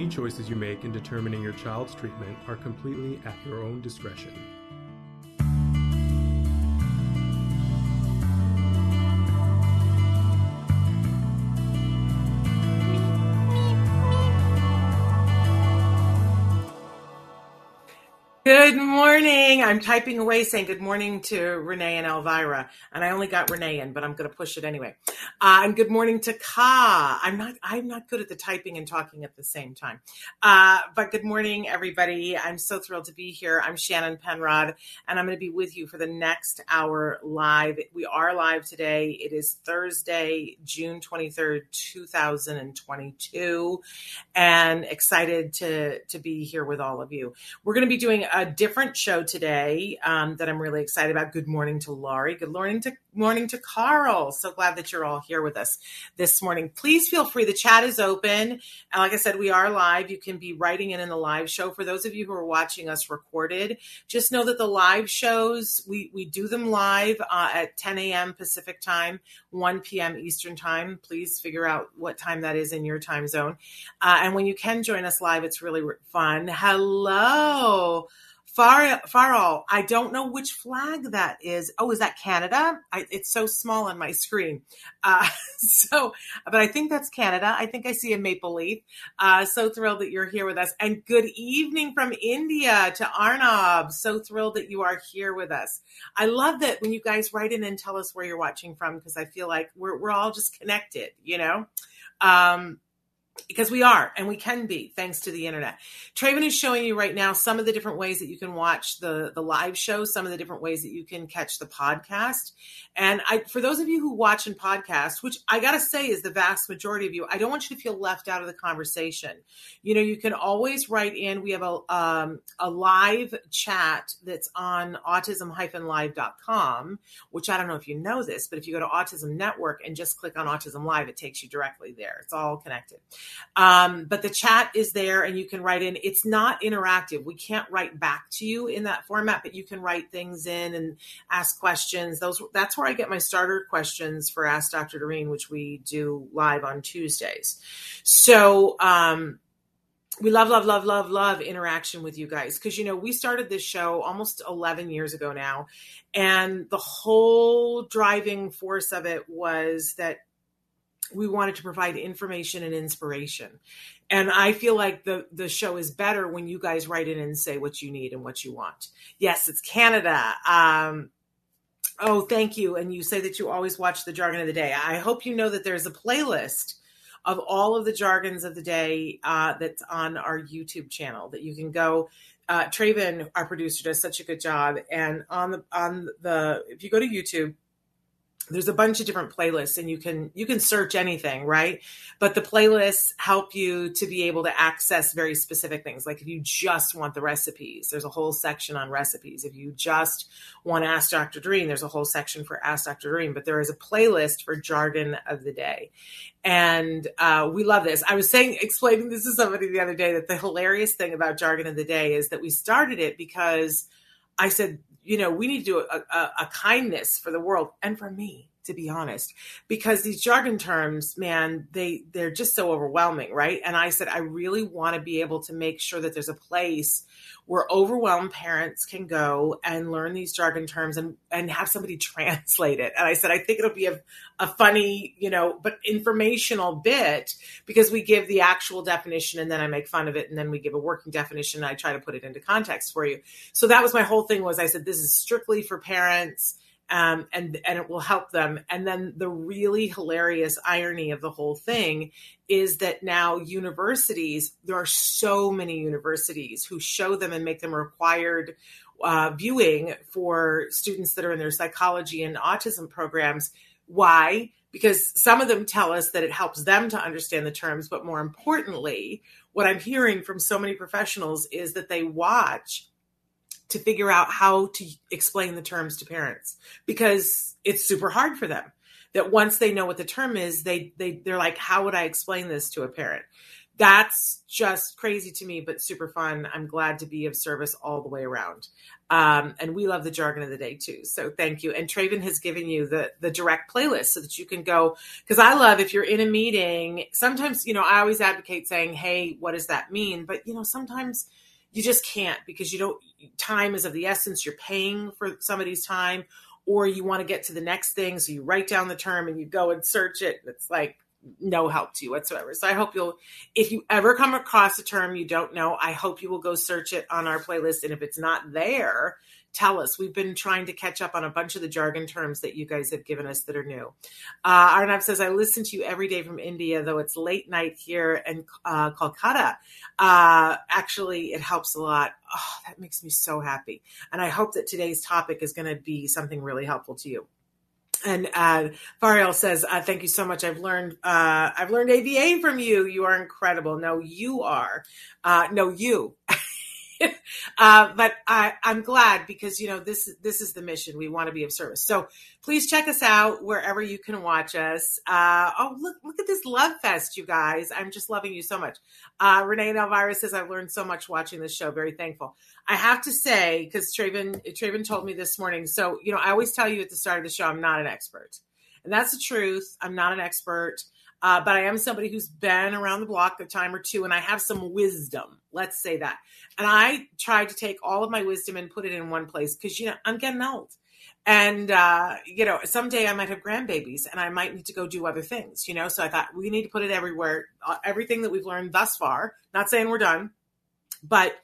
Any choices you make in determining your child's treatment are completely at your own discretion. Good morning. I'm typing away saying good morning to Renee and Elvira, and I only got Renee in, but I'm going to push it anyway. Uh, and good morning to Ka. I'm not I'm not good at the typing and talking at the same time. Uh, but good morning, everybody. I'm so thrilled to be here. I'm Shannon Penrod, and I'm going to be with you for the next hour live. We are live today. It is Thursday, June 23rd, 2022, and excited to to be here with all of you. We're going to be doing a different show today um, that I'm really excited about. Good morning to Laurie. Good morning to morning to Carl. So glad that you're all here with us this morning. Please feel free. The chat is open, and like I said, we are live. You can be writing in in the live show. For those of you who are watching us recorded, just know that the live shows we we do them live uh, at 10 a.m. Pacific time, 1 p.m. Eastern time. Please figure out what time that is in your time zone. Uh, and when you can join us live, it's really fun. Hello. Far, Farall, I don't know which flag that is. Oh, is that Canada? I, it's so small on my screen. Uh, so, but I think that's Canada. I think I see a maple leaf. Uh, so thrilled that you're here with us. And good evening from India to Arnab. So thrilled that you are here with us. I love that when you guys write in and tell us where you're watching from because I feel like we're, we're all just connected, you know? Um, because we are and we can be thanks to the internet. Traven is showing you right now some of the different ways that you can watch the the live show, some of the different ways that you can catch the podcast. And I for those of you who watch and podcast, which I got to say is the vast majority of you, I don't want you to feel left out of the conversation. You know, you can always write in. We have a um, a live chat that's on autism-live.com, which I don't know if you know this, but if you go to Autism Network and just click on Autism Live, it takes you directly there. It's all connected. Um, but the chat is there and you can write in. It's not interactive. We can't write back to you in that format, but you can write things in and ask questions. Those that's where I get my starter questions for Ask Dr. Doreen, which we do live on Tuesdays. So um, we love, love, love, love, love interaction with you guys because you know we started this show almost 11 years ago now, and the whole driving force of it was that we wanted to provide information and inspiration. And I feel like the the show is better when you guys write in and say what you need and what you want. Yes, it's Canada. Um, oh, thank you. And you say that you always watch the jargon of the day. I hope you know that there's a playlist of all of the jargons of the day uh, that's on our YouTube channel that you can go. Uh, Traven, our producer, does such a good job. And on the on the if you go to YouTube there's a bunch of different playlists and you can you can search anything right? But the playlists help you to be able to access very specific things. Like if you just want the recipes there's a whole section on recipes. If you just want to ask dr Doreen there's a whole section for ask dr Doreen but there is a playlist for jargon of the day. And uh, we love this. I was saying explaining this to somebody the other day that the hilarious thing about jargon of the day is that we started it because i said you know, we need to do a, a, a kindness for the world and for me to be honest. Because these jargon terms man they they're just so overwhelming right? And i said i really want to be able to make sure that there's a place where overwhelmed parents can go and learn these jargon terms and and have somebody translate it. And i said i think it'll be a, a funny you know but informational bit because we give the actual definition and then i make fun of it and then we give a working definition and i try to put it into context for you. So that was my whole thing was i said this is strictly for parents um, and and it will help them. And then the really hilarious irony of the whole thing is that now universities, there are so many universities who show them and make them required uh, viewing for students that are in their psychology and autism programs. Why? Because some of them tell us that it helps them to understand the terms, but more importantly, what I'm hearing from so many professionals is that they watch to figure out how to explain the terms to parents because it's super hard for them. That once they know what the term is they they they're like how would i explain this to a parent? That's just crazy to me but super fun. I'm glad to be of service all the way around. Um, and we love the jargon of the day too. So thank you. And traven has given you the the direct playlist so that you can go because i love if you're in a meeting sometimes you know i always advocate saying hey what does that mean? But you know sometimes you just can't because you don't time is of the essence. You're paying for somebody's time or you want to get to the next thing. So you write down the term and you go and search it. It's like no help to you whatsoever. So i hope you'll if you ever come across a term you don't know i hope you will go search it on our playlist. And if it's not there tell us. We've been trying to catch up on a bunch of the jargon terms that you guys have given us that are new. Uh, Arnav says, I listen to you every day from India, though it's late night here in uh, Kolkata. Uh, actually, it helps a lot. Oh, that makes me so happy. And I hope that today's topic is going to be something really helpful to you. And uh, Fariel says, uh, "Thank you so much. I've learned. Uh, I've learned ABA from you. You are incredible. No, you are. Uh, no, you. uh, but I, I'm glad because you know this this is the mission. We want to be of service. So please check us out wherever you can watch us. Uh, oh look look at this love fest, you guys! I'm just loving you so much. Uh, Renee Elvira says I've learned so much watching this show. Very thankful. I have to say because Traven Traven told me this morning. So you know I always tell you at the start of the show I'm not an expert, and that's the truth. I'm not an expert. Uh, but I am somebody who's been around the block a time or two, and I have some wisdom. Let's say that. And I tried to take all of my wisdom and put it in one place because, you know, I'm getting old. And, uh, you know, someday I might have grandbabies and I might need to go do other things, you know? So I thought we need to put it everywhere. Uh, everything that we've learned thus far, not saying we're done, but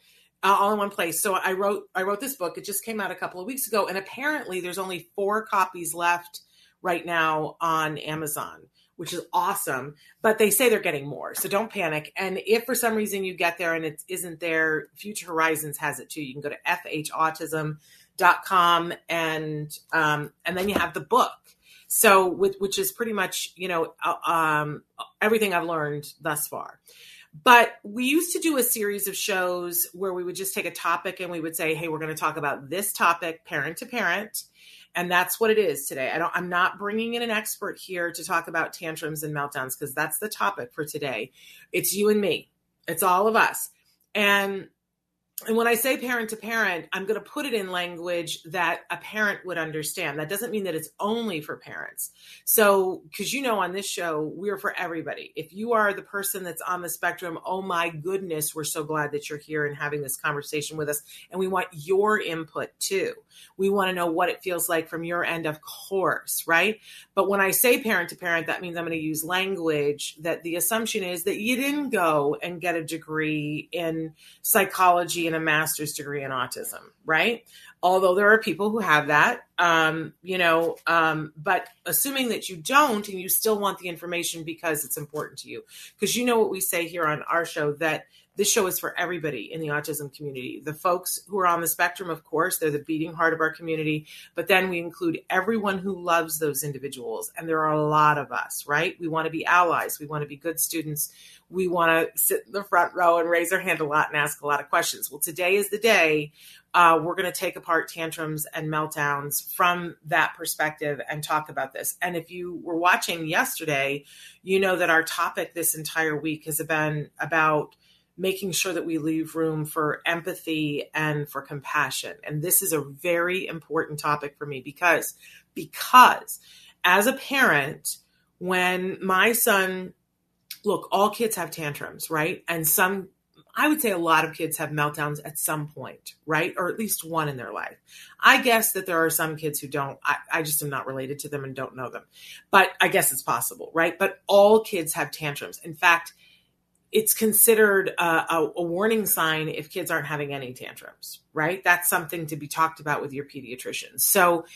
uh, all in one place. So I wrote, I wrote this book. It just came out a couple of weeks ago. And apparently there's only four copies left right now on Amazon which is awesome. But they say they're getting more, so don't panic. And if for some reason you get there and it isn't there, Future Horizons has it too. You can go to fhautism.com and um, and then you have the book. So with which is pretty much you know uh, um, everything I've learned thus far. But we used to do a series of shows where we would just take a topic and we would say, hey, we're going to talk about this topic, parent to parent and that's what it is today. I don't I'm not bringing in an expert here to talk about tantrums and meltdowns because that's the topic for today. It's you and me. It's all of us. And and when I say parent to parent, I'm going to put it in language that a parent would understand. That doesn't mean that it's only for parents. So, because you know, on this show, we're for everybody. If you are the person that's on the spectrum, oh my goodness, we're so glad that you're here and having this conversation with us. And we want your input too. We want to know what it feels like from your end, of course, right? But when I say parent to parent, that means I'm going to use language that the assumption is that you didn't go and get a degree in psychology and a master's degree in autism, right? Although there are people who have that, um, you know, um, but assuming that you don't and you still want the information because it's important to you, because you know what we say here on our show that this show is for everybody in the autism community. The folks who are on the spectrum, of course, they're the beating heart of our community, but then we include everyone who loves those individuals. And there are a lot of us, right? We want to be allies, we want to be good students, we want to sit in the front row and raise our hand a lot and ask a lot of questions. Well, today is the day uh, we're going to take apart tantrums and meltdowns from that perspective and talk about this. And if you were watching yesterday, you know that our topic this entire week has been about making sure that we leave room for empathy and for compassion. And this is a very important topic for me because because as a parent when my son look, all kids have tantrums, right? And some I would say a lot of kids have meltdowns at some point, right? Or at least one in their life. I guess that there are some kids who don't. I, I, just am not related to them and don't know them. But I guess it's possible, right? But all kids have tantrums. In fact, it's considered a, a, a, warning sign if kids aren't having any tantrums, right? That's something to be talked about with your pediatrician. So,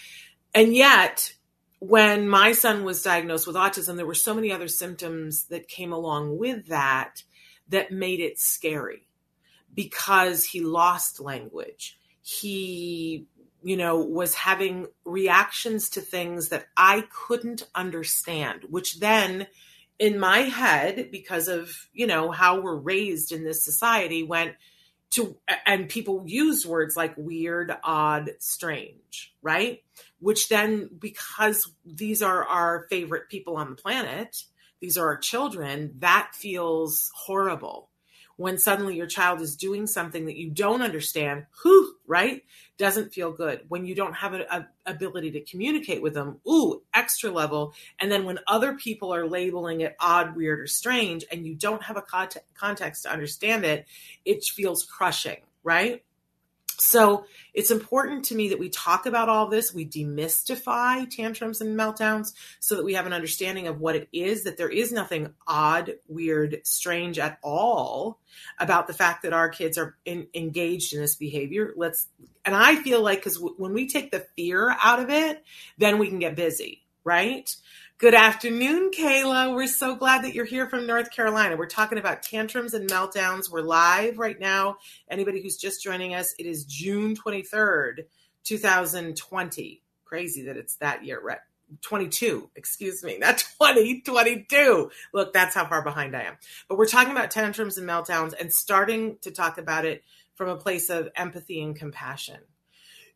And yet, when my son was diagnosed with autism, there were so many other symptoms that came along with that that made it scary because he lost language. He, you know, was having reactions to things that I couldn't understand, which then in my head, because of, you know, how we're raised in this society, went, to and people use words like weird odd strange right? Which then because these are our favorite people on the planet these are our children that feels horrible when suddenly your child is doing something that you don't understand who right? Doesn't feel good. When you don't have an ability to communicate with them ooh extra level. And then when other people are labeling it odd weird or strange and you don't have a context to understand it it feels crushing right so it's important to me that we talk about all this, we demystify tantrums and meltdowns so that we have an understanding of what it is, that there is nothing odd, weird, strange at all about the fact that our kids are in, engaged in this behavior. Let's, and I feel like because w- when we take the fear out of it, then we can get busy, right? Good afternoon, Kayla. We're so glad that you're here from North Carolina. We're talking about tantrums and meltdowns. We're live right now. Anybody who's just joining us, it is June 23rd, 2020. Crazy that it's that year, right? 22, excuse me, not 2022. Look, that's how far behind I am. But we're talking about tantrums and meltdowns and starting to talk about it from a place of empathy and compassion.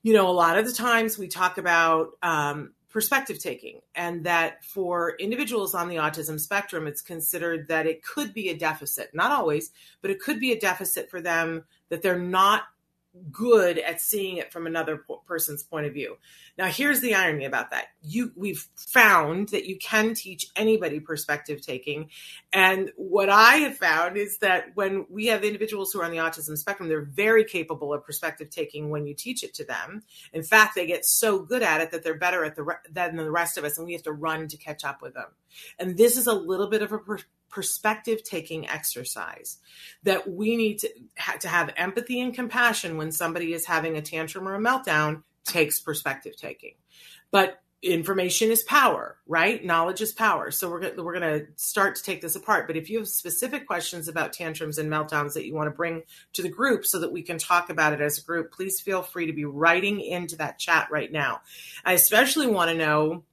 You know, a lot of the times we talk about um, perspective taking and that for individuals on the autism spectrum it's considered that it could be a deficit. Not always but it could be a deficit for them that they're not good at seeing it from another person's point of view. Now, here's the irony about that. You, we've found that you can teach anybody perspective taking. And what I have found is that when we have individuals who are on the autism spectrum, they're very capable of perspective taking when you teach it to them. In fact, they get so good at it that they're better at the than the rest of us, and we have to run to catch up with them. And this is a little bit of a per- perspective taking exercise that we need to, ha- to have empathy and compassion when somebody is having a tantrum or a meltdown takes perspective taking. But information is power right? Knowledge is power. So we're going we're going to start to take this apart. But if you have specific questions about tantrums and meltdowns that you want to bring to the group so that we can talk about it as a group please feel free to be writing into that chat right now. I especially want to know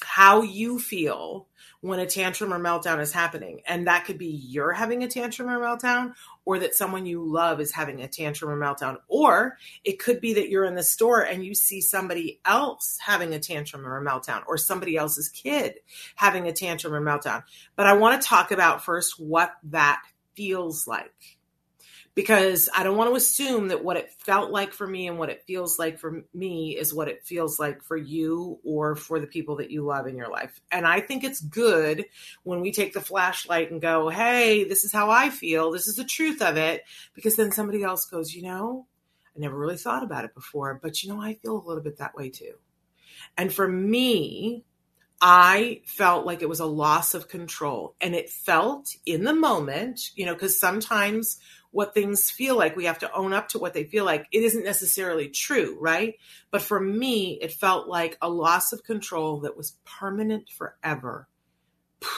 how you feel when a tantrum or meltdown is happening. And that could be you're having a tantrum or meltdown, or that someone you love is having a tantrum or meltdown. Or it could be that you're in the store and you see somebody else having a tantrum or a meltdown, or somebody else's kid having a tantrum or meltdown. But I want to talk about first what that feels like because I don't want to assume that what it felt like for me and what it feels like for me is what it feels like for you or for the people that you love in your life. And I think it's good when we take the flashlight and go, hey, this is how I feel. This is the truth of it. Because then somebody else goes, you know, I never really thought about it before, but you know, I feel a little bit that way too. And for me, I felt like it was a loss of control. And it felt in the moment, you know, because sometimes what things feel like. We have to own up to what they feel like. It isn't necessarily true, right? But for me, it felt like a loss of control that was permanent forever.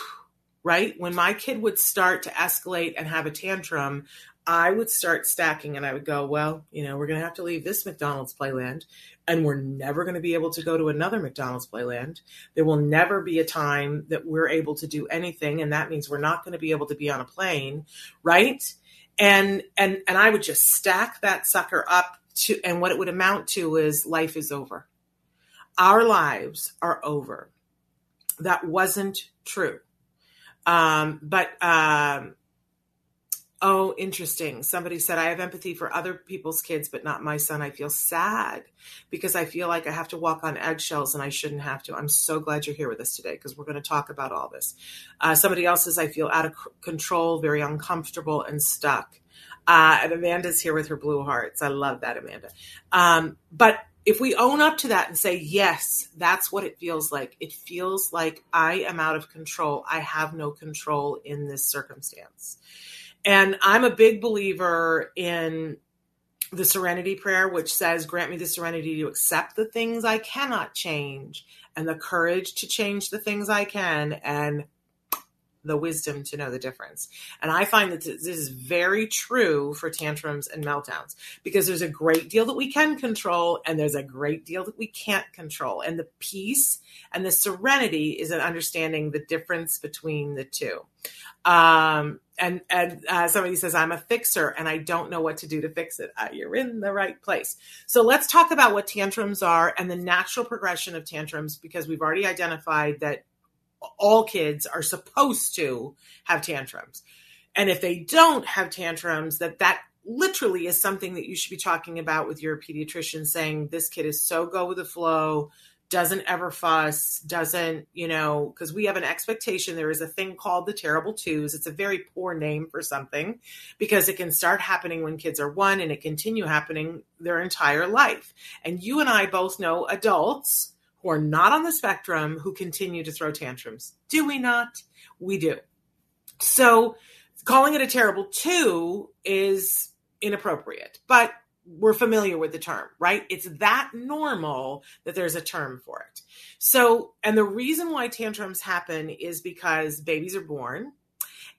Right? When my kid would start to escalate and have a tantrum, I would start stacking and I would go, well, you know, we're going to have to leave this McDonald's playland and we're never going to be able to go to another McDonald's playland. There will never be a time that we're able to do anything. And that means we're not going to be able to be on a plane, right? And and and I would just stack that sucker up to and what it would amount to is life is over. Our lives are over. That wasn't true. Um, but um, Oh, interesting. Somebody said, I have empathy for other people's kids, but not my son. I feel sad because I feel like I have to walk on eggshells and I shouldn't have to. I'm so glad you're here with us today because we're going to talk about all this. Uh, somebody else says, I feel out of control, very uncomfortable, and stuck. Uh, and Amanda's here with her blue hearts. I love that, Amanda. Um, but if we own up to that and say, yes, that's what it feels like, it feels like I am out of control. I have no control in this circumstance. And I'm a big believer in the serenity prayer, which says, Grant me the serenity to accept the things I cannot change and the courage to change the things I can and the wisdom to know the difference. And I find that this is very true for tantrums and meltdowns because there's a great deal that we can control and there's a great deal that we can't control. And the peace and the serenity is an understanding the difference between the two. Um, and and uh, somebody says I'm a fixer and I don't know what to do to fix it. Uh, you're in the right place. So let's talk about what tantrums are and the natural progression of tantrums because we've already identified that all kids are supposed to have tantrums. And if they don't have tantrums, that that literally is something that you should be talking about with your pediatrician saying this kid is so go with the flow, doesn't ever fuss, doesn't, you know, because we have an expectation. There is a thing called the terrible twos. It's a very poor name for something because it can start happening when kids are one and it continue happening their entire life. And you and I both know adults who are not on the spectrum who continue to throw tantrums. Do we not? We do. So calling it a terrible two is inappropriate, but we're familiar with the term, right? It's that normal that there's a term for it. So, and the reason why tantrums happen is because babies are born.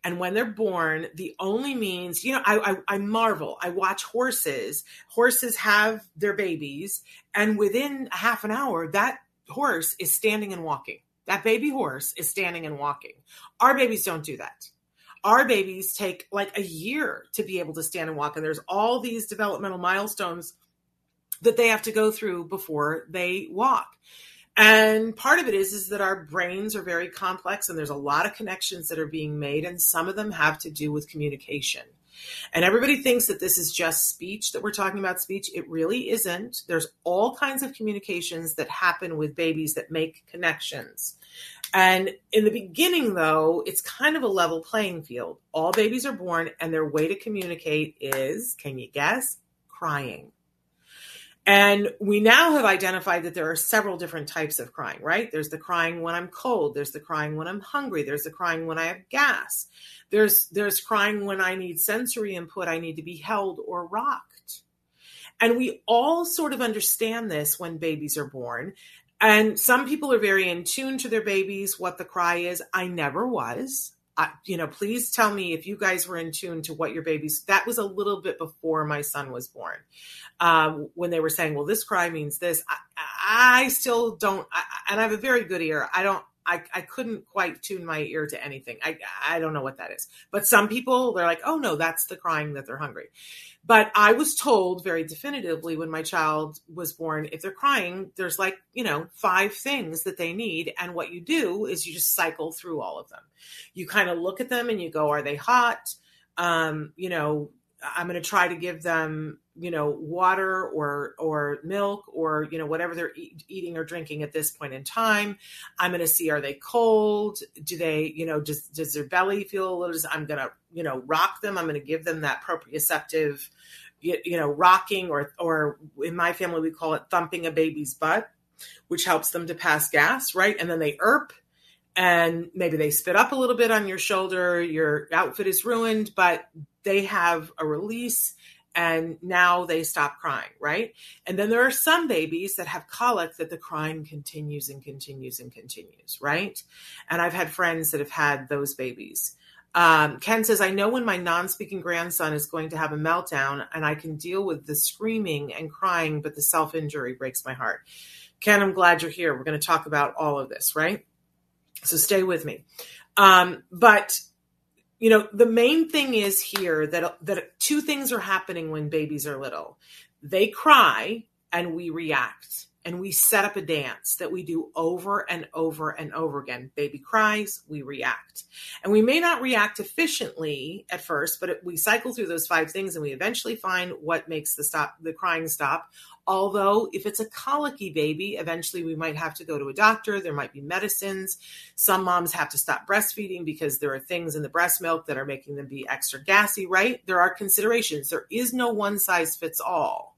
And when they're born, the only means, you know, I, I, I marvel. I watch horses. Horses have their babies, and within half an hour, that horse is standing and walking. That baby horse is standing and walking. Our babies don't do that. Our babies take like a year to be able to stand and walk. And there's all these developmental milestones that they have to go through before they walk. And part of it is is that our brains are very complex and there's a lot of connections that are being made and some of them have to do with communication. And everybody thinks that this is just speech, that we're talking about speech. It really isn't. There's all kinds of communications that happen with babies that make connections. And in the beginning, though, it's kind of a level playing field. All babies are born, and their way to communicate is can you guess? Crying. And we now have identified that there are several different types of crying, right? There's the crying when I'm cold, there's the crying when I'm hungry, there's the crying when I have gas. There's there's crying when I need sensory input, I need to be held or rocked. And we all sort of understand this when babies are born. And some people are very in tune to their babies, what the cry is. I never was. I, you know, please tell me if you guys were in tune to what your babies. That was a little bit before my son was born, um, when they were saying, "Well, this cry means this." I, I still don't, I, and I have a very good ear. I don't. I, I couldn't quite tune my ear to anything. I I don't know what that is. But some people they're like, oh no, that's the crying that they're hungry. But I was told very definitively when my child was born, if they're crying, there's like, you know, five things that they need. And what you do is you just cycle through all of them. You kind of look at them and you go, are they hot? Um, you know, I'm going to try to give them, you know, water or or milk or you know whatever they're eat, eating or drinking at this point in time. I'm going to see are they cold? Do they, you know, does does their belly feel a little? I'm going to, you know, rock them. I'm going to give them that proprioceptive, you, you know, rocking or or in my family we call it thumping a baby's butt, which helps them to pass gas, right? And then they erp and maybe they spit up a little bit on your shoulder, your outfit is ruined, but they have a release and now they stop crying, right? And then there are some babies that have colic that the crying continues and continues and continues, right? And I've had friends that have had those babies. Um, Ken says, I know when my non speaking grandson is going to have a meltdown and I can deal with the screaming and crying, but the self injury breaks my heart. Ken, I'm glad you're here. We're going to talk about all of this, right? So stay with me. Um, but you know, the main thing is here that that two things are happening when babies are little. They cry and we react and we set up a dance that we do over and over and over again. Baby cries, we react. And we may not react efficiently at first, but it, we cycle through those five things and we eventually find what makes the stop the crying stop. Although if it's a colicky baby, eventually we might have to go to a doctor, there might be medicines. Some moms have to stop breastfeeding because there are things in the breast milk that are making them be extra gassy, right? There are considerations. There is no one size fits all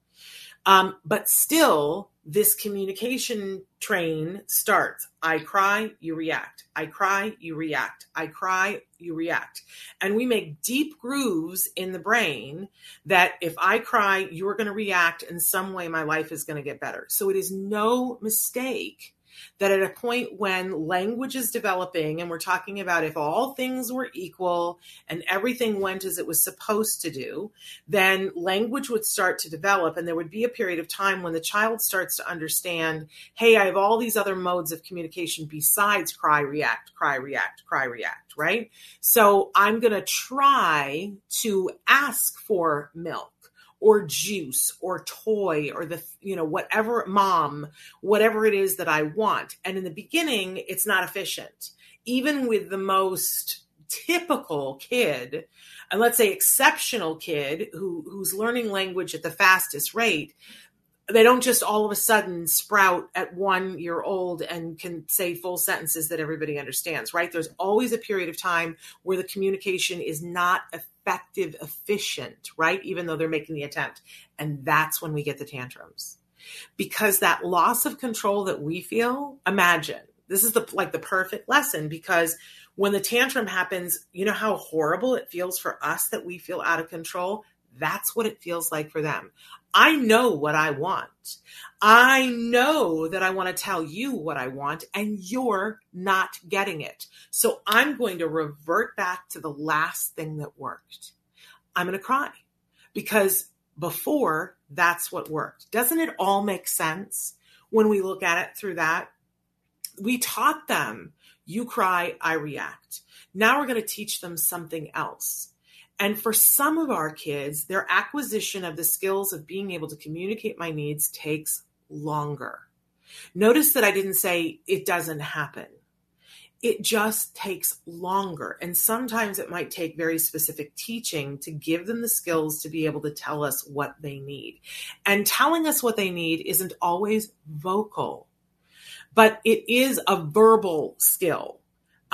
Um, but still, this communication train starts. I cry, you react. I cry, you react. I cry, you react. And we make deep grooves in the brain that if I cry, you're going to react in some way, my life is going to get better. So it is no mistake that at a point when language is developing and we're talking about if all things were equal and everything went as it was supposed to do, then language would start to develop and there would be a period of time when the child starts to understand, hey, I have all these other modes of communication besides cry, react, cry, react, cry, react, right? So I'm going to try to ask for milk or juice or toy or the you know whatever mom whatever it is that i want. And in the beginning it's not efficient. Even with the most typical kid and let's say exceptional kid who who's learning language at the fastest rate they don't just all of a sudden sprout at one year old and can say full sentences that everybody understands, right? There's always a period of time where the communication is not effective, efficient, right? Even though they're making the attempt. And that's when we get the tantrums. Because that loss of control that we feel, imagine this is the like the perfect lesson because when the tantrum happens, you know how horrible it feels for us that we feel out of control? That's what it feels like for them. I know what I want. I know that I want to tell you what I want, and you're not getting it. So I'm going to revert back to the last thing that worked. I'm going to cry because before that's what worked. Doesn't it all make sense when we look at it through that? We taught them, you cry, I react. Now we're going to teach them something else. And for some of our kids, their acquisition of the skills of being able to communicate my needs takes longer. Notice that I didn't say it doesn't happen. It just takes longer. And sometimes it might take very specific teaching to give them the skills to be able to tell us what they need. And telling us what they need isn't always vocal, but it is a verbal skill.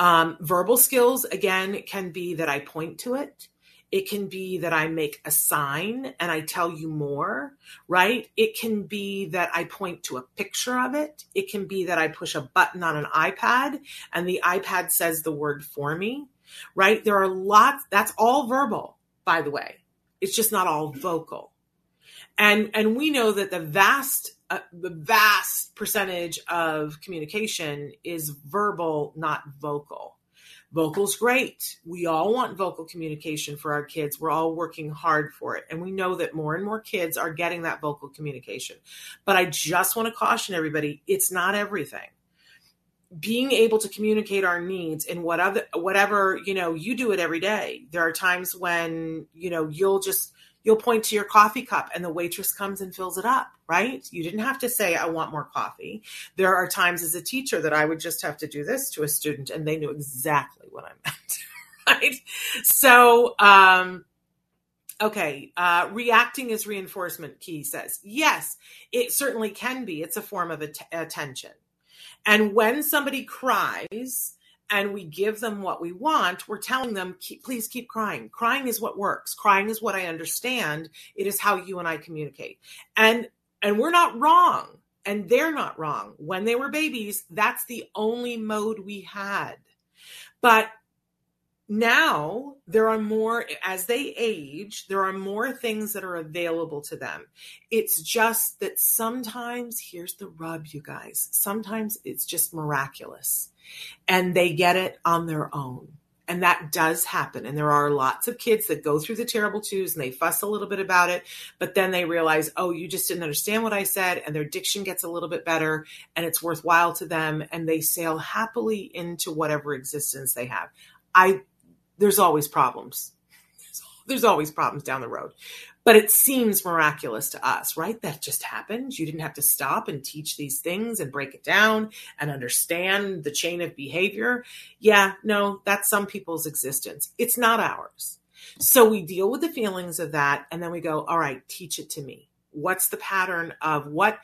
Um, verbal skills, again, can be that I point to it. It can be that I make a sign and I tell you more, right? It can be that I point to a picture of it. It can be that I push a button on an iPad and the iPad says the word for me, right? There are lots, that's all verbal, by the way. It's just not all vocal. And, and we know that the vast, uh, the vast percentage of communication is verbal, not vocal Vocal's great. We all want vocal communication for our kids. We're all working hard for it. And we know that more and more kids are getting that vocal communication. But I just want to caution everybody it's not everything. Being able to communicate our needs in whatever whatever, you know, you do it every day. There are times when, you know, you'll just you'll point to your coffee cup and the waitress comes and fills it up, right? You didn't have to say, I want more coffee. There are times as a teacher that I would just have to do this to a student and they knew exactly what I meant, right? So, um, okay, uh, reacting is reinforcement, Key says. Yes, it certainly can be. It's a form of att- attention. And when somebody cries, and we give them what we want, we're telling them, keep, please keep crying. Crying is what works. Crying is what I understand. It is how you and I communicate. And and we're not wrong. And they're not wrong. When they were babies, that's the only mode we had. But now there are more as they age there are more things that are available to them it's just that sometimes here's the rub you guys sometimes it's just miraculous and they get it on their own. And that does happen. And there are lots of kids that go through the terrible twos and they fuss a little bit about it, but then they realize, oh, you just didn't understand what I said. And their diction gets a little bit better and it's worthwhile to them. And they sail happily into whatever existence they have. I, there's always problems. There's always problems down the road. But it seems miraculous to us, right? That just happened. You didn't have to stop and teach these things and break it down and understand the chain of behavior. Yeah, no, that's some people's existence. It's not ours. So we deal with the feelings of that and then we go, all right, teach it to me. What's the pattern of what?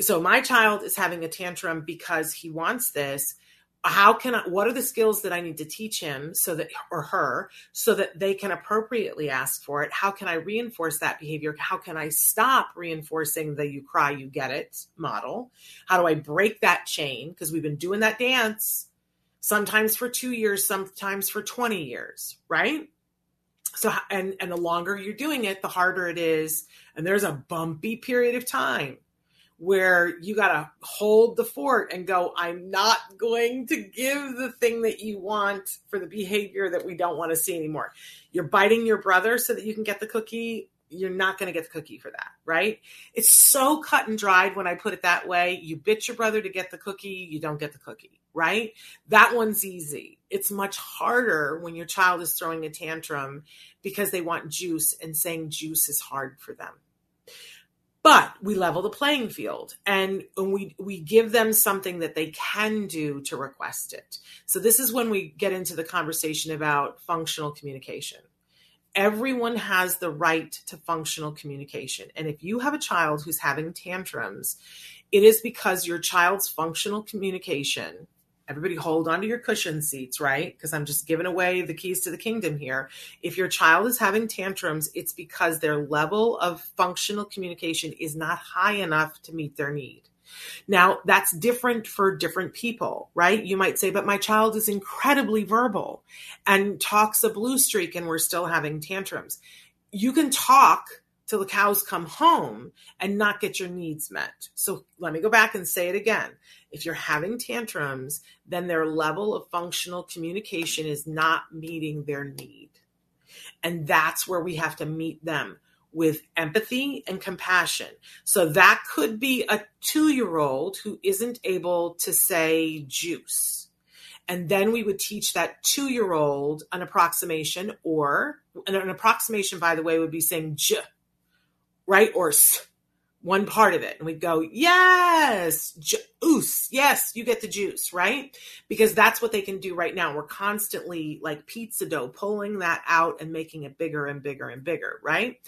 So my child is having a tantrum because he wants this how can I, what are the skills that I need to teach him so that, or her, so that they can appropriately ask for it? How can I reinforce that behavior? How can I stop reinforcing the you cry, you get it model? How do I break that chain? Because we've been doing that dance sometimes for two years, sometimes for 20 years, right? So, and, and the longer you're doing it, the harder it is. And there's a bumpy period of time where you got to hold the fort and go, I'm not going to give the thing that you want for the behavior that we don't want to see anymore. You're biting your brother so that you can get the cookie. You're not going to get the cookie for that, right? It's so cut and dried when I put it that way. You bit your brother to get the cookie, you don't get the cookie, right? That one's easy. It's much harder when your child is throwing a tantrum because they want juice and saying juice is hard for them but we level the playing field and we we give them something that they can do to request it. So this is when we get into the conversation about functional communication. Everyone has the right to functional communication. And if you have a child who's having tantrums it is because your child's functional communication everybody hold on to your cushion seats, right? Because I'm just giving away the keys to the kingdom here. If your child is having tantrums, it's because their level of functional communication is not high enough to meet their need. Now, that's different for different people, right? You might say, but my child is incredibly verbal and talks a blue streak and we're still having tantrums. You can talk till the cows come home and not get your needs met. So let me go back and say it again. If you're having tantrums, then their level of functional communication is not meeting their need. And that's where we have to meet them with empathy and compassion. So that could be a two year old who isn't able to say juice. And then we would teach that two year old an approximation, or an approximation, by the way, would be saying j right? Or one part of it. And we go, yes, juice. Yes, you get the juice, right? Because that's what they can do right now. We're constantly like pizza dough, pulling that out and making it bigger and bigger and bigger, right?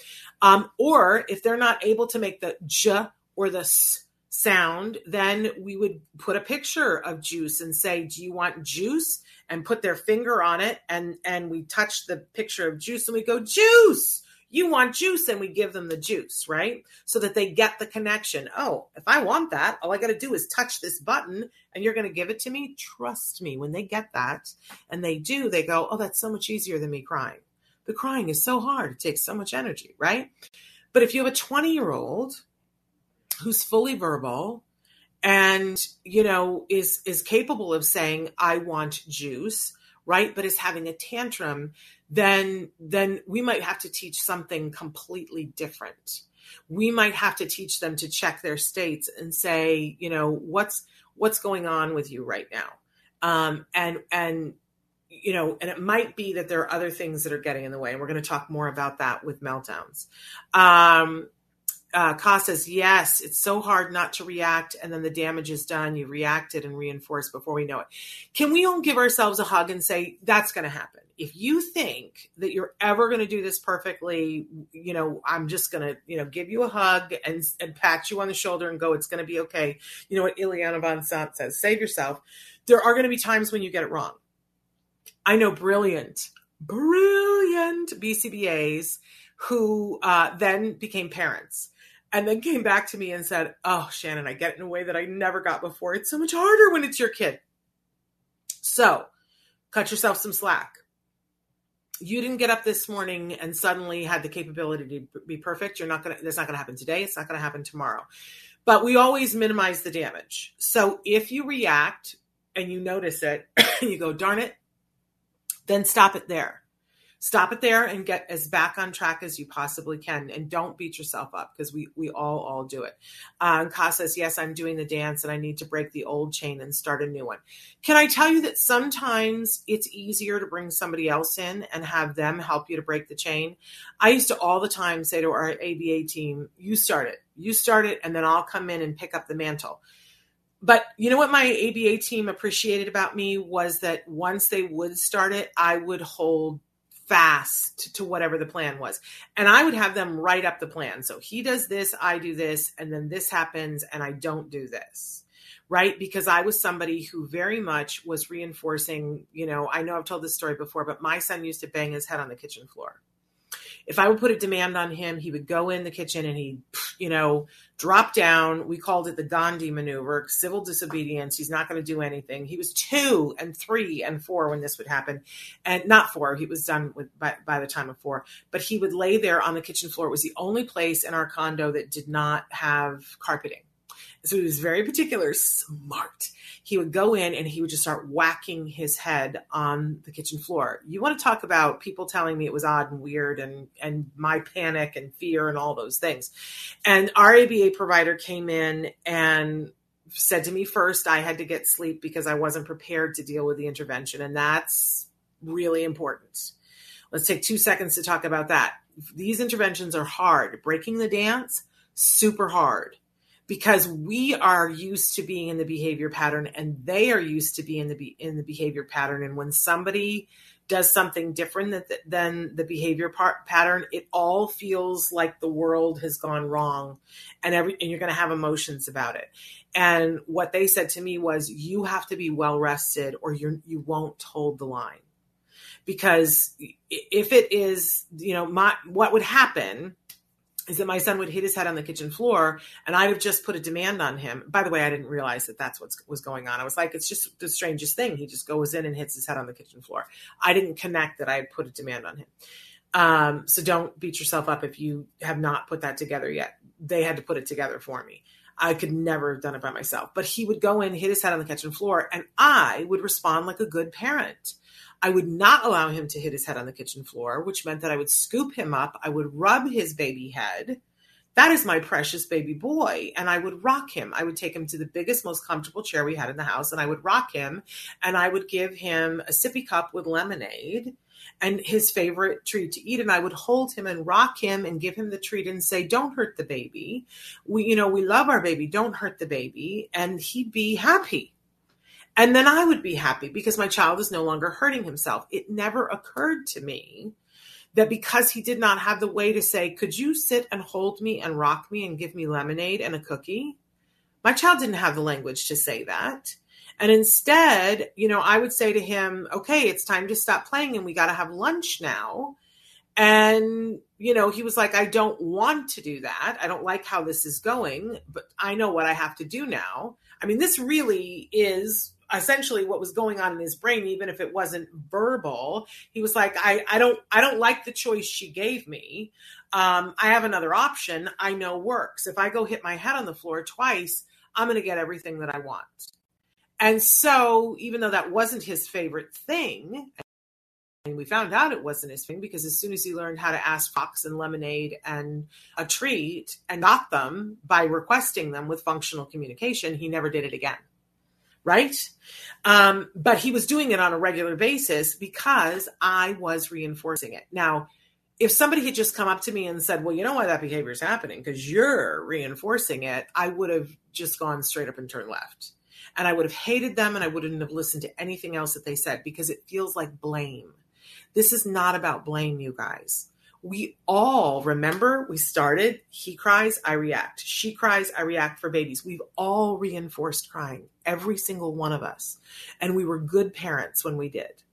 Um, or if they're not able to make the j or the s sound, then we would put a picture of juice and say, do you want juice? And put their finger on it. And, and we touch the picture of juice and we go, juice you want juice and we give them the juice, right? So that they get the connection. Oh, if I want that, all I got to do is touch this button and you're going to give it to me. Trust me, when they get that and they do, they go, oh, that's so much easier than me crying. The crying is so hard. It takes so much energy, right? But if you have a 20 year old who's fully verbal and, you know, is, is capable of saying, I want juice, right? But is having a tantrum, then then we might have to teach something completely different. We might have to teach them to check their states and say you know what's what's going on with you right now? Um, and and you know and it might be that there are other things that are getting in the way and we're going to talk more about that with meltdowns. Um, uh, says, yes, it's so hard not to react, and then the damage is done. You reacted and reinforced before we know it. Can we all give ourselves a hug and say, that's going to happen? If you think that you're ever going to do this perfectly, you know, I'm just going to, you know, give you a hug and, and pat you on the shoulder and go, it's going to be okay. You know what Iyanla Vanzant says, save yourself. There are going to be times when you get it wrong. I know brilliant, brilliant BCBAs who uh, then became parents and then came back to me and said, Oh, Shannon, I get it in a way that I never got before. It's so much harder when it's your kid. So cut yourself some slack. You didn't get up this morning and suddenly had the capability to be perfect. You're not going to, that's not going to happen today. It's not going to happen tomorrow. But we always minimize the damage. So if you react and you notice it, you go, darn it, then stop it there stop it there and get as back on track as you possibly can. And don't beat yourself up because we we all all do it. Uh, and Ka says yes i'm doing the dance and i need to break the old chain and start a new one. Can i tell you that sometimes it's easier to bring somebody else in and have them help you to break the chain? I used to all the time say to our aba team you start it. You start it and then i'll come in and pick up the mantle. But you know what my ABA team appreciated about me was that once they would start it, I would hold fast to whatever the plan was. And I would have them write up the plan. So he does this, I do this, and then this happens, and I don't do this. right? Because I was somebody who very much was reinforcing, you know, I know I've told this story before, but my son used to bang his head on the kitchen floor. If I would put a demand on him, he would go in the kitchen and he'd, you know, drop down. We called it the Gandhi maneuver, civil disobedience. He's not going to do anything. He was two and three and four when this would happen. And not four, he was done with by, by the time of four. But he would lay there on the kitchen floor. It was the only place in our condo that did not have carpeting so he was very particular, smart. He would go in and he would just start whacking his head on the kitchen floor. You want to talk about people telling me it was odd and weird and and my panic and fear and all those things. And our ABA provider came in and said to me first I had to get sleep because I wasn't prepared to deal with the intervention and that's really important. Let's take 2 seconds to talk about that. These interventions are hard. Breaking the dance super hard because we are used to being in the behavior pattern and they are used to being in the in the behavior pattern. And when somebody does something different than, than the behavior part, pattern it all feels like the world has gone wrong and every and you're going to have emotions about it. And what they said to me was you have to be well rested or you you won't hold the line. Because if it is you know my what would happen is that my son would hit his head on the kitchen floor and I would have just put a demand on him. By the way, I didn't realize that that's what was going on. I was like, it's just the strangest thing. He just goes in and hits his head on the kitchen floor. I didn't connect that I had put a demand on him. Um, so don't beat yourself up if you have not put that together yet. They had to put it together for me. I could never have done it by myself. But he would go in, hit his head on the kitchen floor, and I would respond like a good parent. I would not allow him to hit his head on the kitchen floor, which meant that I would scoop him up. I would rub his baby head. That is my precious baby boy. And I would rock him. I would take him to the biggest, most comfortable chair we had in the house and I would rock him and I would give him a sippy cup with lemonade and his favorite treat to eat and i would hold him and rock him and give him the treat and say don't hurt the baby we you know we love our baby don't hurt the baby and he'd be happy and then I would be happy because my child is no longer hurting himself. It never occurred to me that because he did not have the way to say, Could you sit and hold me and rock me and give me lemonade and a cookie? My child didn't have the language to say that. And instead, you know, I would say to him, Okay, it's time to stop playing and we got to have lunch now. And, you know, he was like, I don't want to do that. I don't like how this is going, but I know what I have to do now. I mean, this really is essentially what was going on in his brain even if it wasn't verbal. He was like i i don't i don't like the choice she gave me. Um, i have another option. I know works. If i go hit my head on the floor twice i'm going to get everything that i want. And so even though that wasn't his favorite thing and we found out it wasn't his thing because as soon as he learned how to ask fox and lemonade and a treat and got them by requesting them with functional communication he never did it again right? Um, but he was doing it on a regular basis because I was reinforcing it. Now, if somebody had just come up to me and said, Well, you know why that behavior is happening? Because you're reinforcing it, I would have just gone straight up and turned left. And I would have hated them and I wouldn't have listened to anything else that they said because it feels like blame. This is not about blame, you guys we all remember we started he cries i react. She cries i react for babies. We've all reinforced crying every single one of us. And we were good parents when we did.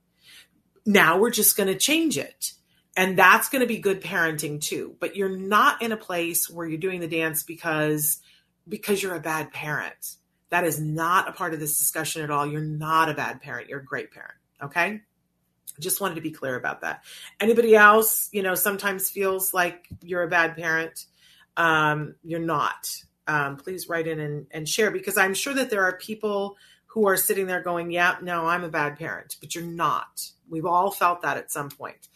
Now we're just going to change it. And that's going to be good parenting too. But you're not in a place where you're doing the dance because because you're a bad parent. That is not a part of this discussion at all. You're not a bad parent. You're a great parent okay just wanted to be clear about that. Anybody else, you know, sometimes feels like you're a bad parent. Um, you're not. Um, please write in and, and share because I'm sure that there are people who are sitting there going, yeah, no, I'm a bad parent, but you're not. We've all felt that at some point.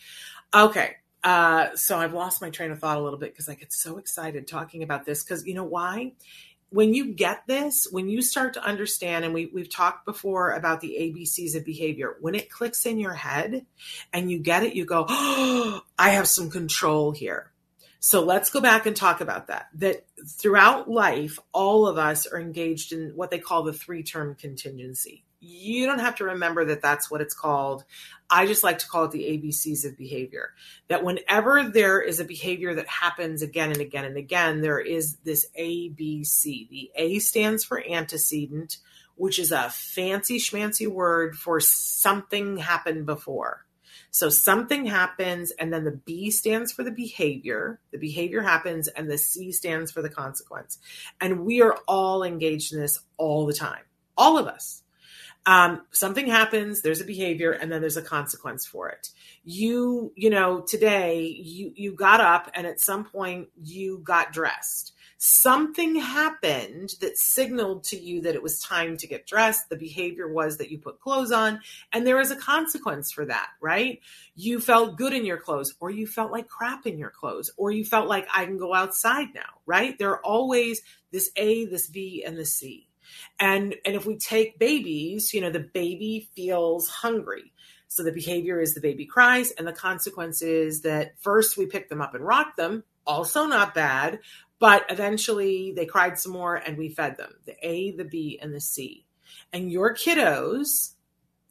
Okay. Uh, so I've lost my train of thought a little bit because I get so excited talking about this because you know why? When you get this, when you start to understand, and we, we've talked before about the ABCs of behavior, when it clicks in your head and you get it, you go, oh, I have some control here. So let's go back and talk about that. That throughout life, all of us are engaged in what they call the three term contingency. You don't have to remember that that's what it's called. I just like to call it the ABCs of behavior. That whenever there is a behavior that happens again and again and again, there is this ABC. The A stands for antecedent, which is a fancy schmancy word for something happened before. So something happens, and then the B stands for the behavior. The behavior happens, and the C stands for the consequence. And we are all engaged in this all the time, all of us. Um, something happens, there's a behavior, and then there's a consequence for it. You, you know, today you you got up, and at some point you got dressed something happened that signaled to you that it was time to get dressed. The behavior was that you put clothes on, and there is a consequence for that, right? You felt good in your clothes, or you felt like crap in your clothes, or you felt like I can go outside now, right? There are always this A, this B, and the C. And and if we take babies, you know, the baby feels hungry. So the behavior is the baby cries, and the consequence is that first we pick them up and rock them, also not bad, but eventually they cried some more and we fed them the A, the B, and the C. And your kiddos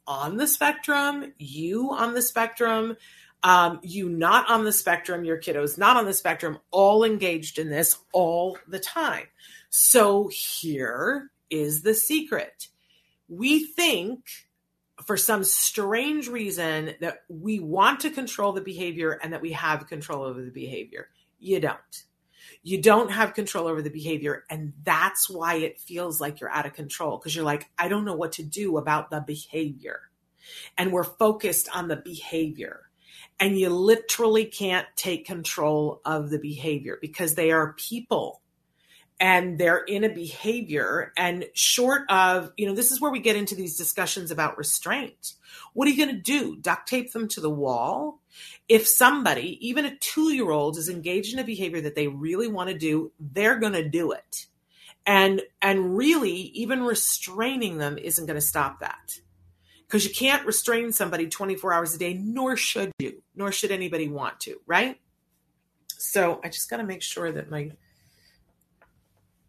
on the spectrum, you on the spectrum, um, you not on the spectrum, your kiddos not on the spectrum, all engaged in this all the time. So here is the secret. We think for some strange reason that we want to control the behavior and that we have control over the behavior. You don't you don't have control over the behavior. And that's why it feels like you're out of control because you're like, I don't know what to do about the behavior. And we're focused on the behavior. And you literally can't take control of the behavior because they are people and they're in a behavior and short of you know this is where we get into these discussions about restraint. What are you going to do? Duct tape them to the wall? If somebody even a 2-year-old is engaged in a behavior that they really want to do they're going to do it. And and really even restraining them isn't going to stop that. Because you can't restrain somebody 24 hours a day nor should you nor should anybody want to right? So i just got to make sure that my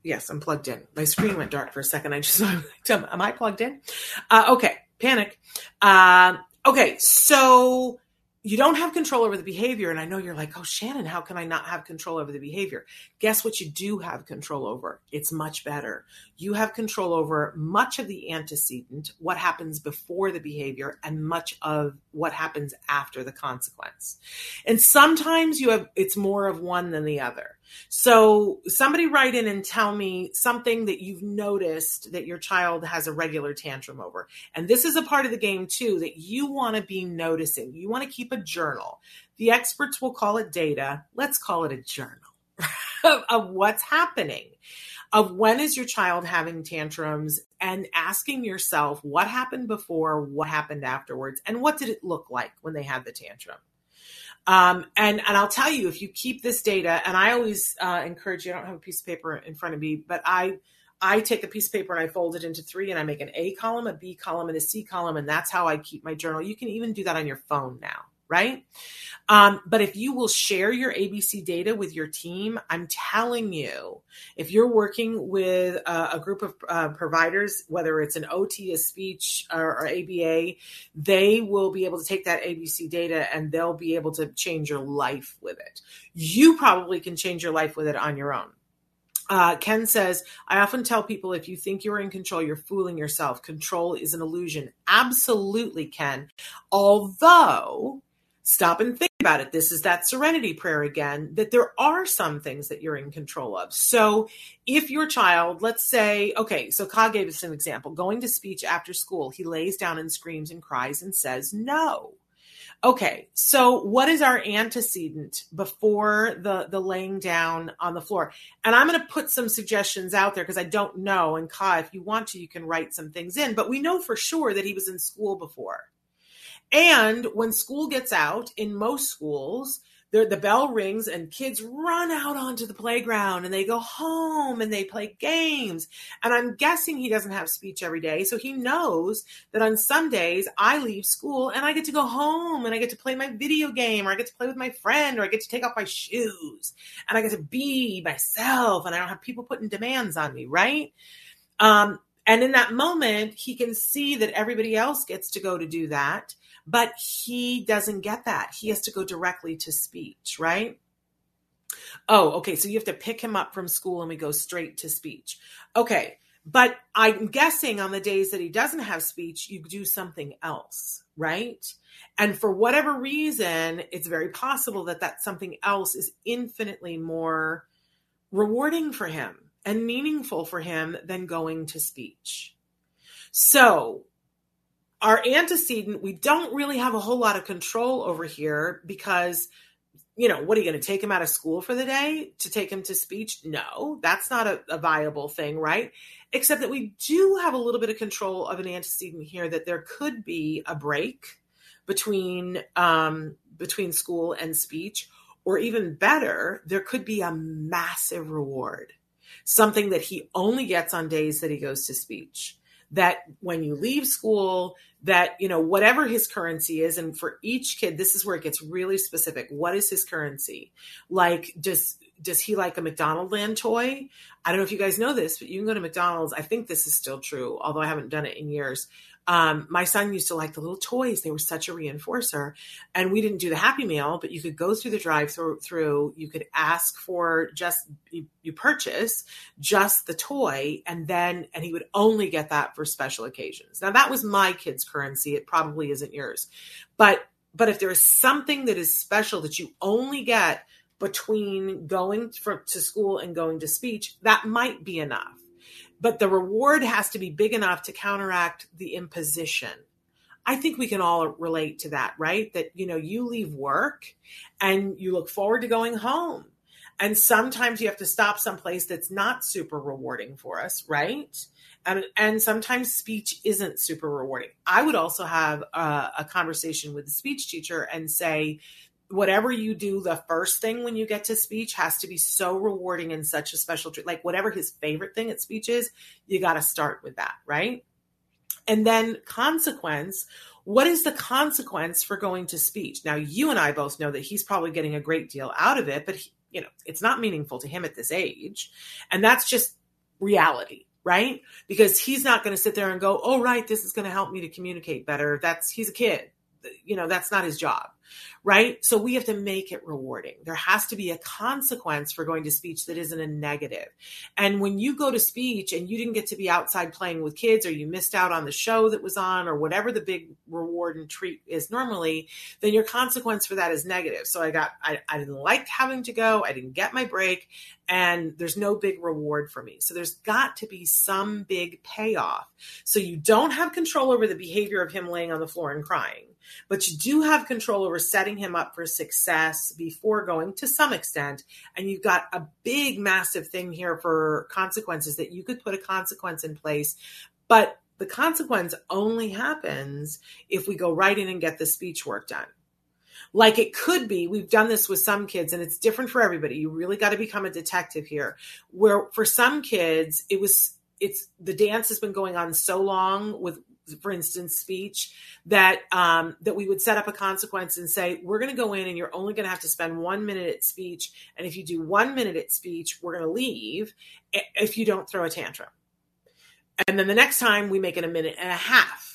Yes, I'm plugged in. My screen went dark for a second. I just am I plugged in? Uh, okay, panic. Um, okay, so you don't have control over the behavior. And I know you're like, oh, Shannon, how can I not have control over the behavior? Guess what you do have control over? It's much better. You have control over much of the antecedent, what happens before the behavior, and much of what happens after the consequence. And sometimes you have, it's more of one than the other. So somebody write in and tell me something that you've noticed that your child has a regular tantrum over. And this is a part of the game too that you want to be noticing. You want to keep a journal. The experts will call it data. Let's call it a journal of, of what's happening. Of when is your child having tantrums and asking yourself what happened before, what happened afterwards, and what did it look like when they had the tantrum? Um, and and I'll tell you, if you keep this data, and I always uh, encourage you. I don't have a piece of paper in front of me, but I I take a piece of paper and I fold it into three, and I make an A column, a B column, and a C column, and that's how I keep my journal. You can even do that on your phone now right? Um, but if you will share your ABC data with your team, I'm telling you, if you're working with a, a group of uh, providers, whether it's an OT, a speech, or, or ABA, they will be able to take that ABC data and they'll be able to change your life with it. You probably can change your life with it on your own. Uh, Ken says, I often tell people if you think you're in control, you're fooling yourself. Control is an illusion. Absolutely, Ken. Although stop and think about it. This is that serenity prayer again, that there are some things that you're in control of. So if your child, let's say, okay, so Ka gave us an example, going to speech after school, he lays down and screams and cries and says no. Okay, so what is our antecedent before the the laying down on the floor? And I'm going to put some suggestions out there because I don't know. And Ka, if you want to, you can write some things in. But we know for sure that he was in school before. And when school gets out, in most schools, the bell rings and kids run out onto the playground and they go home and they play games. And I'm guessing he doesn't have speech every day. So he knows that on some days I leave school and I get to go home and I get to play my video game or I get to play with my friend or I get to take off my shoes and I get to be myself and I don't have people putting demands on me, right? Um, And in that moment, he can see that everybody else gets to go to do that, but he doesn't get that. He has to go directly to speech, right? Oh, okay. So you have to pick him up from school and we go straight to speech. Okay. But I'm guessing on the days that he doesn't have speech, you do something else, right? And for whatever reason, it's very possible that that something else is infinitely more rewarding for him and meaningful for him than going to speech. So, our antecedent, we don't really have a whole lot of control over here because you know, what are you going to take him out of school for the day to take him to speech? No, that's not a, a, viable thing, right? Except that we do have a little bit of control of an antecedent here that there could be a break between um, between school and speech, or even better, there could be a massive reward, something that he only gets on days that he goes to speech that when you leave school that you know whatever his currency is and for each kid this is where it gets really specific. What is his currency? Like does does he like a mcdonald land toy? I don't know if you guys know this but you can go to mcdonald's. I think this is still true although i haven't done it in years um, my son used to like the little toys. They were such a reinforcer. And we didn't do the Happy Meal, but you could go through the drive through, you could ask for just, you, you purchase just the toy, and then, and he would only get that for special occasions. Now, that was my kid's currency. It probably isn't yours. But, but if there is something that is special that you only get between going for, to school and going to speech, that might be enough but the reward has to be big enough to counteract the imposition. I think we can all relate to that, right? That, you know, you leave work and you look forward to going home. And sometimes you have to stop someplace that's not super rewarding for us, right? And, and sometimes speech isn't super rewarding. I would also have a, a conversation with the speech teacher and say, whatever you do the first thing when you get to speech has to be so rewarding and such a special treat. Like whatever his favorite thing at speech is you got to start with that right? And then consequence what is the consequence for going to speech? Now you and i both know that he's probably getting a great deal out of it but he, you know it's not meaningful to him at this age. And that's just reality right? Because he's not going to sit there and go oh right this is going to help me to communicate better. That's he's a kid you know that's not his job right? So we have to make it rewarding. There has to be a consequence for going to speech that isn't a negative. And when you go to speech and you didn't get to be outside playing with kids or you missed out on the show that was on or whatever the big reward and treat is normally, then your consequence for that is negative. So I got, I, I didn't like having to go. I didn't get my break and there's no big reward for me. So there's got to be some big payoff. So you don't have control over the behavior of him laying on the floor and crying but you do have control over setting him up for success before going to some extent. And you've got a big, massive thing here for consequences that you could put a consequence in place. But the consequence only happens if we go right in and get the speech work done. Like it could be, we've done this with some kids and it's different for everybody. You really got to become a detective here. Where for some kids, it was it's the dance has been going on so long with for instance, speech, that um, that we would set up a consequence and say, we're going to go in and you're only going to have to spend one minute at speech, and if you do one minute at speech, we're going to leave if you don't throw a tantrum. And then the next time we make it a minute and a half.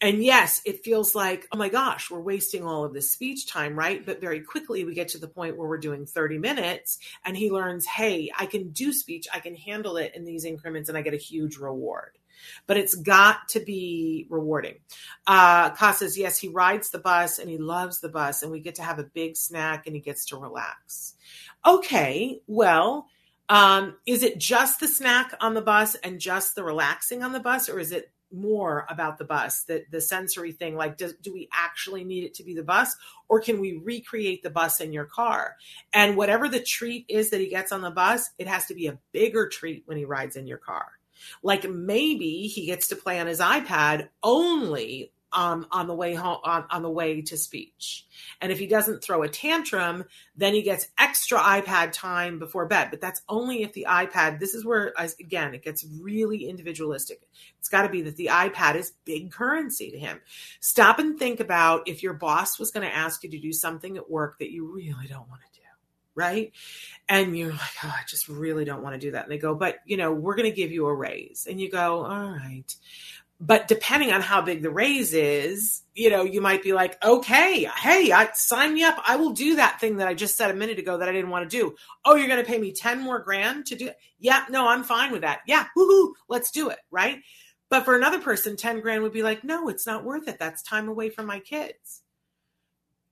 And yes, it feels like, oh my gosh, we're wasting all of this speech time, right? But very quickly we get to the point where we're doing 30 minutes and he learns, hey, I can do speech, I can handle it in these increments, and I get a huge reward but it's got to be rewarding. Uh, Ka says, yes, he rides the bus and he loves the bus, and we get to have a big snack and he gets to relax. Okay, well, um, is it just the snack on the bus and just the relaxing on the bus, or is it more about the bus that the sensory thing like do, do we actually need it to be the bus or can we recreate the bus in your car and whatever the treat is that he gets on the bus it has to be a bigger treat when he rides in your car like maybe he gets to play on his iPad only um, on the way home on, on the way to speech. And if he doesn't throw a tantrum, then he gets extra iPad time before bed. But that's only if the iPad. This is where again it gets really individualistic. It's got to be that the iPad is big currency to him. Stop and think about if your boss was going to ask you to do something at work that you really don't want to do right? And you're like, oh, I just really don't want to do that. And they go, but you know, we're going to give you a raise. And you go, all right. But depending on how big the raise is, you know, you might be like, okay, hey, I sign me up. I will do that thing that I just said a minute ago that I didn't want to do. Oh, you're going to pay me 10 more grand to do it? Yeah, no, I'm fine with that. Yeah, woohoo, let's do it. Right. But for another person, 10 grand would be like, no, it's not worth it. That's time away from my kids.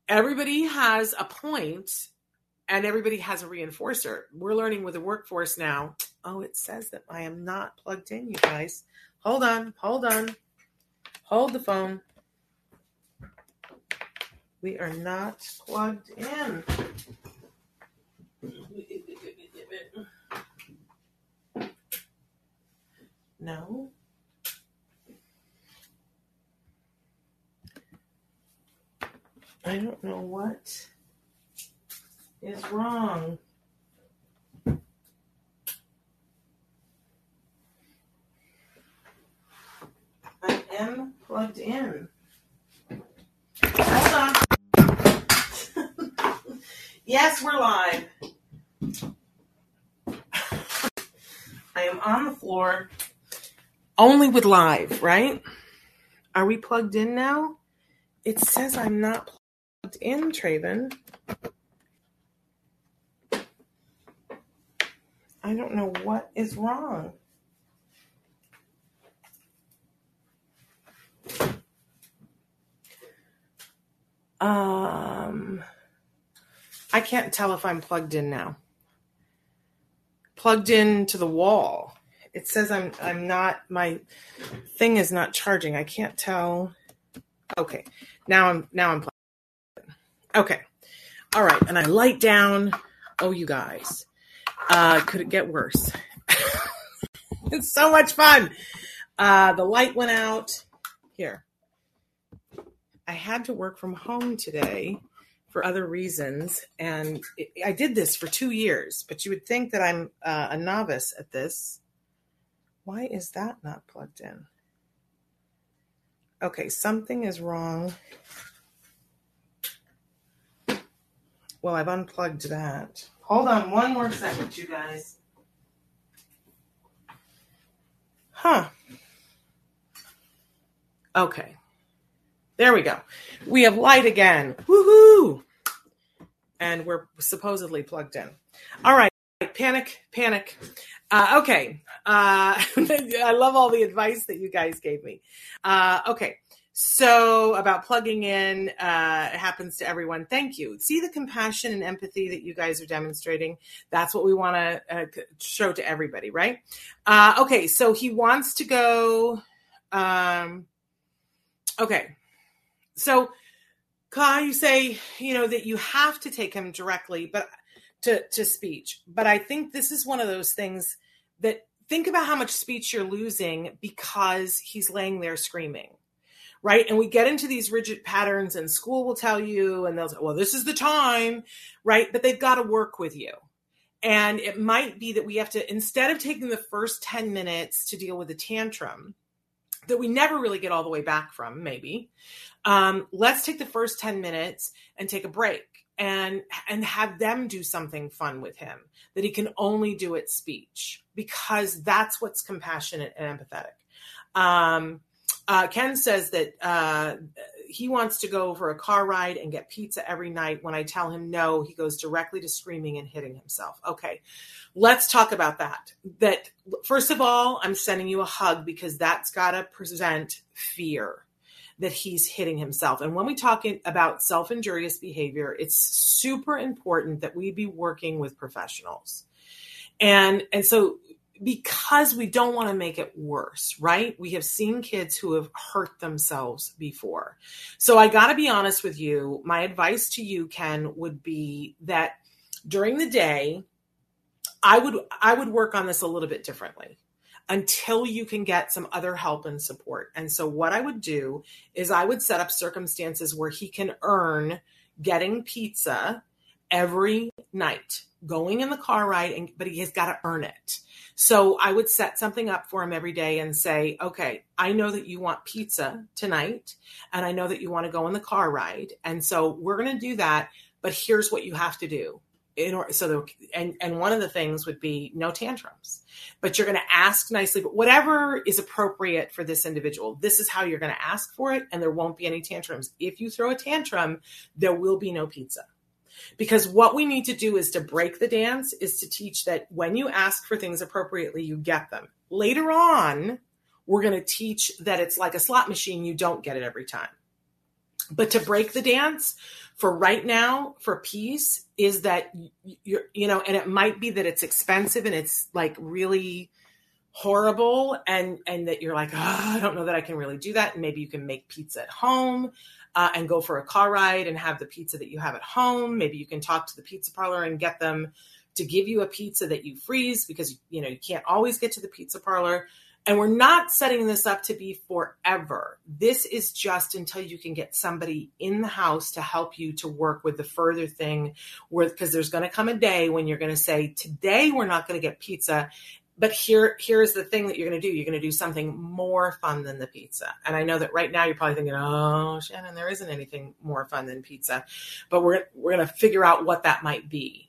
Everybody has a point and everybody has a reinforcer. We're learning with the workforce now. Oh, it says that I am not plugged in, you guys. Hold on, hold on. Hold the phone. We are not plugged in. No. I don't know what is wrong. I am plugged in. Hold on. yes, we're live. I am on the floor only with live, right? Are we plugged in now? It says I'm not plugged in, Traven. I don't know what is wrong. Um, I can't tell if I'm plugged in now. Plugged in to the wall. It says I'm I'm not my thing is not charging. I can't tell. Okay. Now I'm now I'm plugged. In. Okay. All right. And I light down. Oh, you guys. Uh, could it get worse? it's so much fun. Uh, the light went out. Here. I had to work from home today for other reasons. And it, I did this for two years, but you would think that I'm uh, a novice at this. Why is that not plugged in? Okay, something is wrong. Well, I've unplugged that. Hold on one more second, you guys. Huh. Okay. There we go. We have light again. Woohoo! And we're supposedly plugged in. All right. Panic, panic. Uh, okay. Uh, I love all the advice that you guys gave me. Uh, okay. So, about plugging in, uh, it happens to everyone. Thank you. See the compassion and empathy that you guys are demonstrating. That's what we want to uh, show to everybody, right? Uh, okay, so he wants to go. Um, okay, so Ka, you say you know that you have to take him directly, but to to speech. But I think this is one of those things that think about how much speech you're losing because he's laying there screaming right? And we get into these rigid patterns, and school will tell you, and they'll say, well, this is the time, right? But they've got to work with you. And it might be that we have to, instead of taking the first 10 minutes to deal with a tantrum that we never really get all the way back from, maybe, um, let's take the first 10 minutes and take a break and and have them do something fun with him that he can only do at speech because that's what's compassionate and empathetic um, uh, Ken says that uh, he wants to go for a car ride and get pizza every night. When I tell him no, he goes directly to screaming and hitting himself. Okay, let's talk about that. That first of all, I'm sending you a hug because that's got to present fear that he's hitting himself. And when we talk about self injurious behavior, it's super important that we be working with professionals. And and so because we don't want to make it worse, right? We have seen kids who have hurt themselves before. So I got to be honest with you. My advice to you, Ken, would be that during the day, I would I would work on this a little bit differently until you can get some other help and support. And so what I would do is I would set up circumstances where he can earn getting pizza every night going in the car ride and but he has got to earn it. So i would set something up for him every day and say okay i know that you want pizza tonight and i know that you want to go on the car ride and so we're going to do that but here's what you have to do in order so and and one of the things would be no tantrums. But you're going to ask nicely but whatever is appropriate for this individual this is how you're going to ask for it and there won't be any tantrums. If you throw a tantrum there will be no pizza because what we need to do is to break the dance is to teach that when you ask for things appropriately you get them. Later on we're going to teach that it's like a slot machine you don't get it every time. But to break the dance for right now for peace is that you're you know and it might be that it's expensive and it's like really horrible and and that you're like oh, i don't know that i can really do that. And maybe you can make pizza at home uh, and go for a car ride and have the pizza that you have at home maybe you can talk to the pizza parlor and get them to give you a pizza that you freeze because you know you can't always get to the pizza parlor and we're not setting this up to be forever. This is just until you can get somebody in the house to help you to work with the further thing where because there's going to come a day when you're going to say today we're not going to get pizza but here here's the thing that you're going to do. You're going to do something more fun than the pizza. And i know that right now you're probably thinking oh shannon there isn't anything more fun than pizza. But we're we're going to figure out what that might be.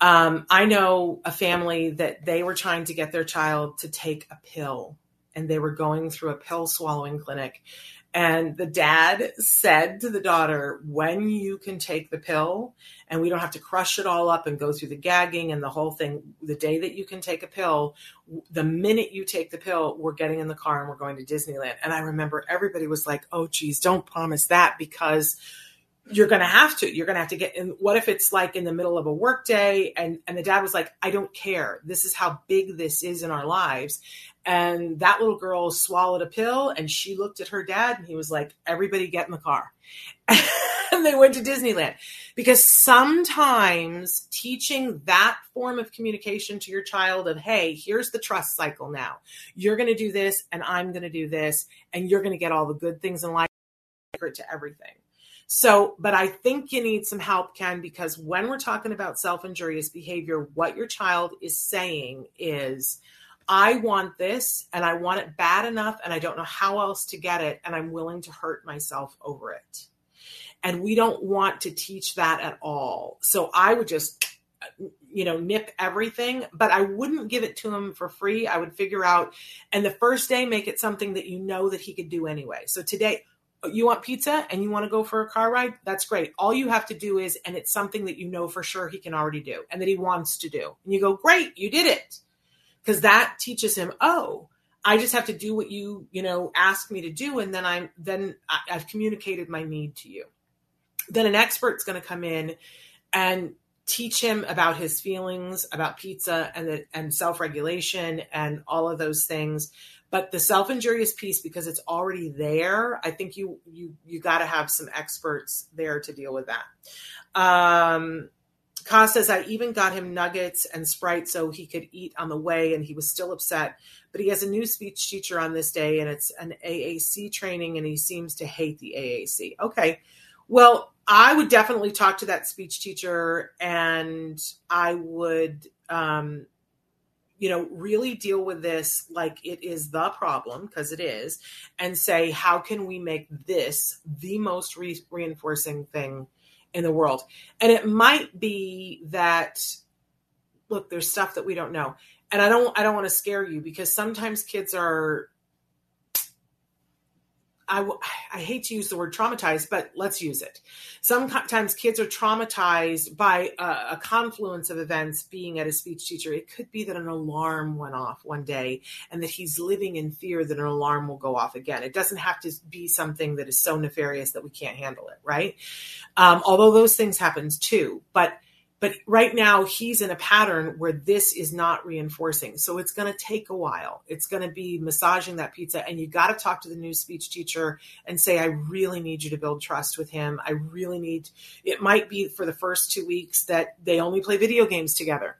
Um, I know a family that they were trying to get their child to take a pill and they were going through a pill swallowing clinic. And the dad said to the daughter, when you can take the pill and we don't have to crush it all up and go through the gagging and the whole thing, the day that you can take a pill, the minute you take the pill, we're getting in the car and we're going to Disneyland. And I remember everybody was like, oh, geez, don't promise that because you're going to have to you're going to have to get in what if it's like in the middle of a work day and and the dad was like i don't care. This is how big this is in our lives. And that little girl swallowed a pill and she looked at her dad and he was like everybody get in the car. And they went to disneyland. Because sometimes teaching that form of communication to your child of hey here's the trust cycle now. You're going to do this and i'm going to do this and you're going to get all the good things in life to everything so, but I think you need some help, Ken, because when we're talking about self injurious behavior, what your child is saying is, I want this and I want it bad enough and I don't know how else to get it and I'm willing to hurt myself over it. And we don't want to teach that at all. So I would just you know nip everything but i wouldn't give it to him for free i would figure out and the first day make it something that you know that he could do anyway so today you want pizza and you want to go for a car ride, that's great. All you have to do is, and it's something that you know for sure he can already do and that he wants to do. And you go, great, you did it. Because that teaches him, oh, I just have to do what you, you know, ask me to do. And then I'm, then I've communicated my need to you. Then an expert's going to come in and teach him about his feelings about pizza and the, and self-regulation and all of those things but the self-injurious piece because it's already there i think you you you got to have some experts there to deal with that um Ka says, I even got him nuggets and Sprite so he could eat on the way, and he was still upset. But he has a new speech teacher on this day, and it's an AAC training, and he seems to hate the AAC. Okay. Well, I would definitely talk to that speech teacher, and I would um, you know, really deal with this like it is the problem, because it is, and say, how can we make this the most re- reinforcing thing in the world? And it might be that, look, there's stuff that we don't know. And I don't, I don't want to scare you because sometimes kids are I, I hate to use the word traumatized, but let's use it. Sometimes kids are traumatized by a, a, confluence of events being at a speech teacher. It could be that an alarm went off one day and that he's living in fear that an alarm will go off again. It doesn't have to be something that is so nefarious that we can't handle it, right? Um, although those things happen too. But but right now, he's in a pattern where this is not reinforcing. So it's going to take a while. It's going to be massaging that pizza. And you got to talk to the new speech teacher and say, I really need you to build trust with him. I really need, it might be for the first two weeks that they only play video games together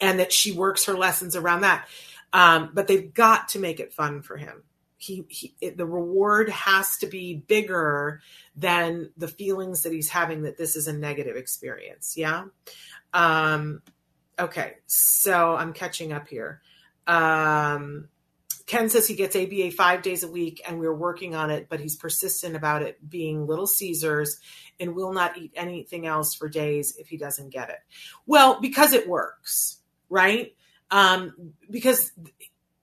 and that she works her lessons around that. Um, but they've got to make it fun for him he, he it, the reward has to be bigger than the feelings that he's having that this is a negative experience yeah um okay so i'm catching up here um Ken says he gets ABA five days a week and we're working on it, but he's persistent about it being Little Caesars and will not eat anything else for days if he doesn't get it. Well, because it works, right? Um, because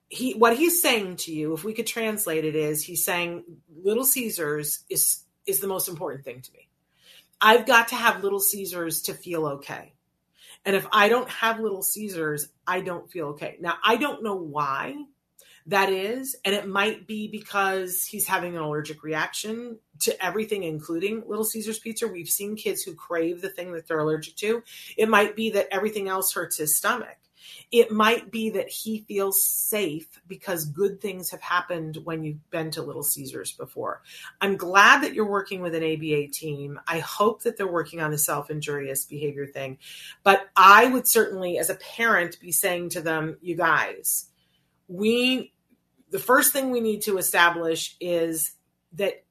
he what he's saying to you, if we could translate it, is he's saying Little Caesars is is the most important thing to me. I've got to have Little Caesars to feel okay. And if I don't have Little Caesars, I don't feel okay. Now, I don't know why that is. And it might be because he's having an allergic reaction to everything, including Little Caesars pizza. We've seen kids who crave the thing that they're allergic to. It might be that everything else hurts his stomach. It might be that he feels safe because good things have happened when you've been to Little Caesars before. I'm glad that you're working with an ABA team. I hope that they're working on the self injurious behavior thing. But I would certainly, as a parent, be saying to them, you guys, we, the first thing we need to establish is that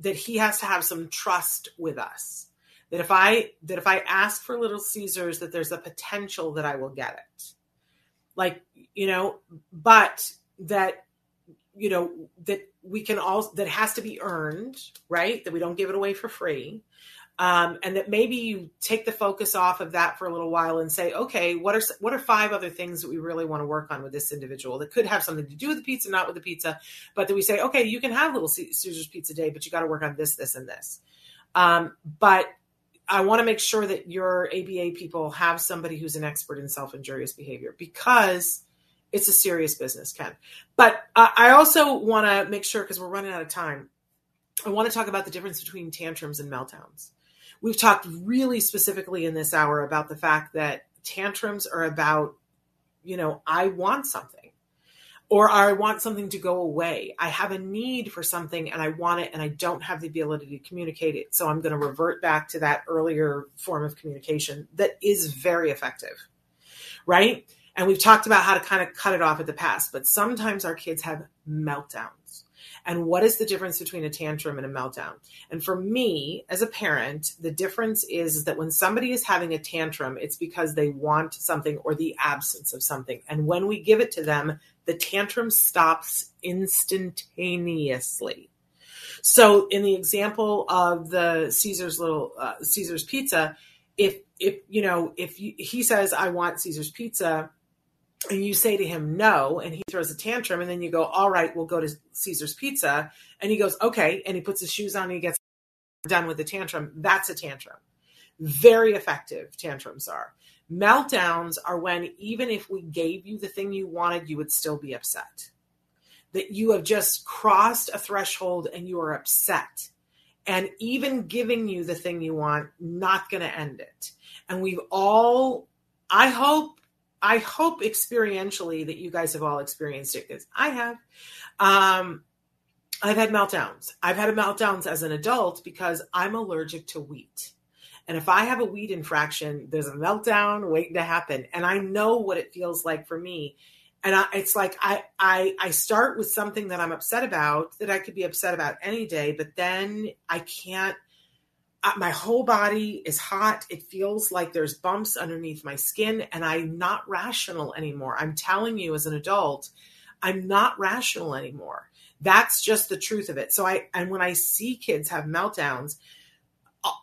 that he has to have some trust with us that if i that if i ask for little caesars that there's a potential that i will get it like you know but that you know that we can all that has to be earned right? That we don't give it away for free. Um, and that maybe you take the focus off of that for a little while and say okay what are what are five other things that we really want to work on with this individual that could have something to do with the pizza not with the pizza but that we say okay you can have little caesars pizza day but you got to work on this this and this. Um, but I want to make sure that your ABA people have somebody who's an expert in self injurious behavior because it's a serious business, Ken. But uh, I also want to make sure, because we're running out of time, I want to talk about the difference between tantrums and meltdowns. We've talked really specifically in this hour about the fact that tantrums are about, you know, I want something or I want something to go away. I have a need for something and I want it and I don't have the ability to communicate it. So I'm going to revert back to that earlier form of communication that is very effective. Right? And we've talked about how to kind of cut it off at the pass, but sometimes our kids have meltdowns. And what is the difference between a tantrum and a meltdown? And for me, as a parent, the difference is that when somebody is having a tantrum, it's because they want something or the absence of something. And when we give it to them, the tantrum stops instantaneously. So, in the example of the Caesar's little uh, Caesar's pizza, if if you know if you, he says I want Caesar's pizza, and you say to him no, and he throws a tantrum, and then you go, all right, we'll go to Caesar's pizza, and he goes okay, and he puts his shoes on, and he gets done with the tantrum. That's a tantrum. Very effective tantrums are. Meltdowns are when, even if we gave you the thing you wanted, you would still be upset. That you have just crossed a threshold and you are upset. And even giving you the thing you want, not going to end it. And we've all, I hope, I hope experientially that you guys have all experienced it because I have. Um, I've had meltdowns. I've had meltdowns as an adult because I'm allergic to wheat. And if I have a weed infraction, there's a meltdown waiting to happen. And I know what it feels like for me. And I, it's like I, I I start with something that I'm upset about that I could be upset about any day, but then I can't. My whole body is hot. It feels like there's bumps underneath my skin, and I'm not rational anymore. I'm telling you, as an adult, I'm not rational anymore. That's just the truth of it. So I and when I see kids have meltdowns,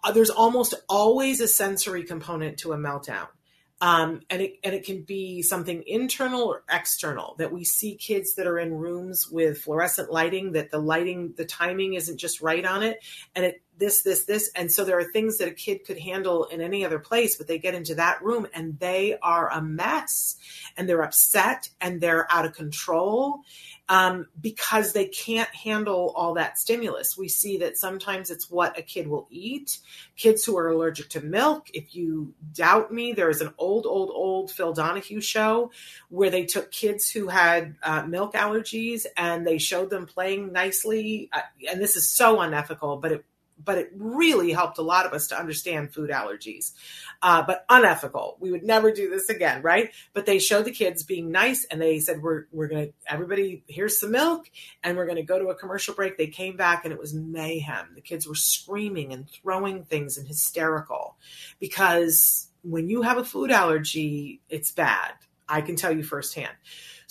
uh, there's almost always a sensory component to a meltdown. Um, and it and it can be something internal or external that we see kids that are in rooms with fluorescent lighting that the lighting the timing isn't just right on it. And it this this this. And so there are things that a kid could handle in any other place but they get into that room and they are a mess and they're upset and they're out of control um, because they can't handle all that stimulus. We see that sometimes it's what a kid will eat. Kids who are allergic to milk, if you doubt me, there is an old, old, old Phil Donahue show where they took kids who had uh, milk allergies and they showed them playing nicely. Uh, and this is so unethical, but it but it really helped a lot of us to understand food allergies. Uh, but unethical. We would never do this again, right? But they showed the kids being nice, and they said, "We're we're gonna everybody here's some milk, and we're gonna go to a commercial break." They came back, and it was mayhem. The kids were screaming and throwing things and hysterical because when you have a food allergy, it's bad. I can tell you firsthand.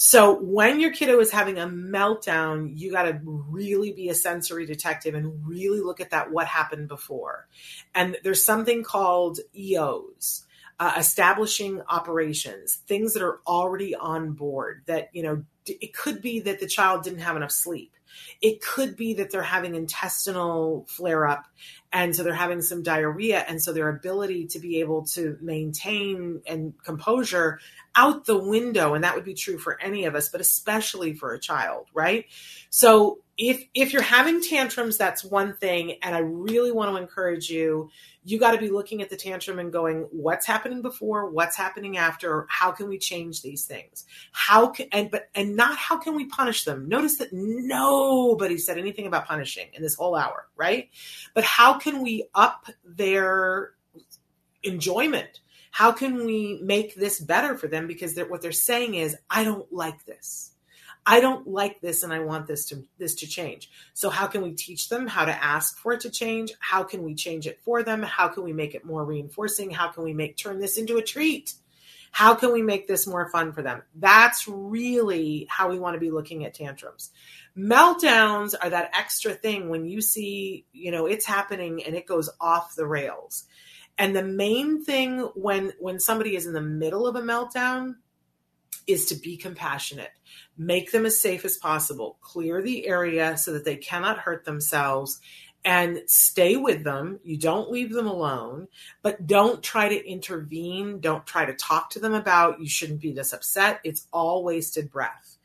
So when your kiddo is having a meltdown, you got to really be a sensory detective and really look at that what happened before. And there's something called EOs. Uh, establishing operations, things that are already on board that, you know, it could be that the child didn't have enough sleep. It could be that they're having intestinal flare up and so they're having some diarrhea and so their ability to be able to maintain and composure out the window and that would be true for any of us but especially for a child right? So if if you're having tantrums that's one thing and i really want to encourage you. You got to be looking at the tantrum and going what's happening before? What's happening after? How can we change these things? How can and but and not how can we punish them? Notice that nobody said anything about punishing in this whole hour right? But how can we up their enjoyment? How can we make this better for them? Because they're, what they're saying is i don't like this I don't like this and I want this to this to change. So how can we teach them how to ask for it to change? How can we change it for them? How can we make it more reinforcing? How can we make turn this into a treat? How can we make this more fun for them? That's really how we want to be looking at tantrums. Meltdowns are that extra thing when you see, you know, it's happening and it goes off the rails. And the main thing when when somebody is in the middle of a meltdown is to be compassionate. Make them as safe as possible. Clear the area so that they cannot hurt themselves and stay with them. You don't leave them alone, but don't try to intervene. Don't try to talk to them about you shouldn't be this upset. It's all wasted breath.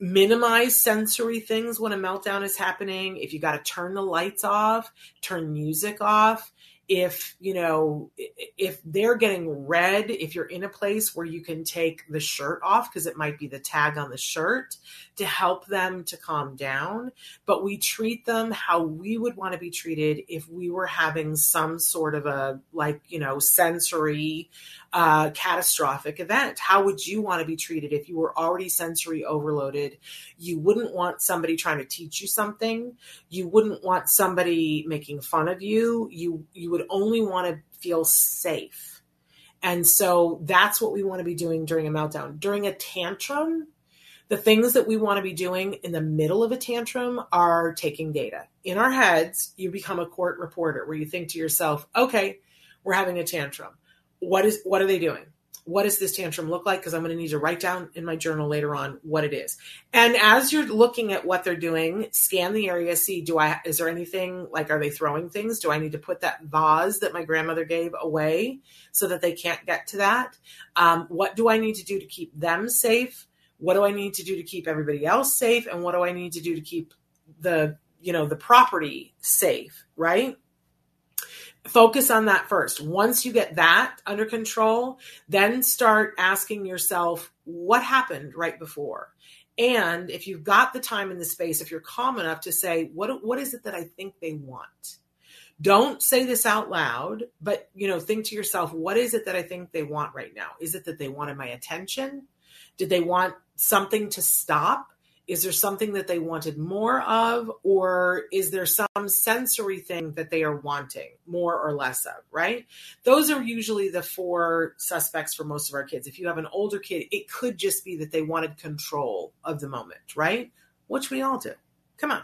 Minimize sensory things when a meltdown is happening. If you got to turn the lights off, turn music off, if you know if they're getting red if you're in a place where you can take the shirt off because it might be the tag on the shirt to help them to calm down but we treat them how we would want to be treated if we were having some sort of a like you know sensory uh, catastrophic event how would you want to be treated if you were already sensory overloaded you wouldn't want somebody trying to teach you something you wouldn't want somebody making fun of you you you would only want to feel safe. And so that's what we want to be doing during a meltdown. During a tantrum, the things that we want to be doing in the middle of a tantrum are taking data. In our heads, you become a court reporter where you think to yourself, okay, we're having a tantrum. What is what are they doing? what does this tantrum look like? Because I'm going to need to write down in my journal later on what it is. And as you're looking at what they're doing, scan the area, see do I is there anything like are they throwing things? Do I need to put that vase that my grandmother gave away so that they can't get to that? Um, what do I need to do to keep them safe? What do I need to do to keep everybody else safe? And what do I need to do to keep the you know the property safe? Right focus on that first. Once you get that under control, then start asking yourself what happened right before. And if you've got the time and the space, if you're calm enough to say, what, what is it that I think they want? Don't say this out loud, but you know, think to yourself, what is it that I think they want right now? Is it that they wanted my attention? Did they want something to stop? Is there something that they wanted more of, or is there some sensory thing that they are wanting more or less of, right? Those are usually the four suspects for most of our kids. If you have an older kid, it could just be that they wanted control of the moment, right? Which we all do. Come on,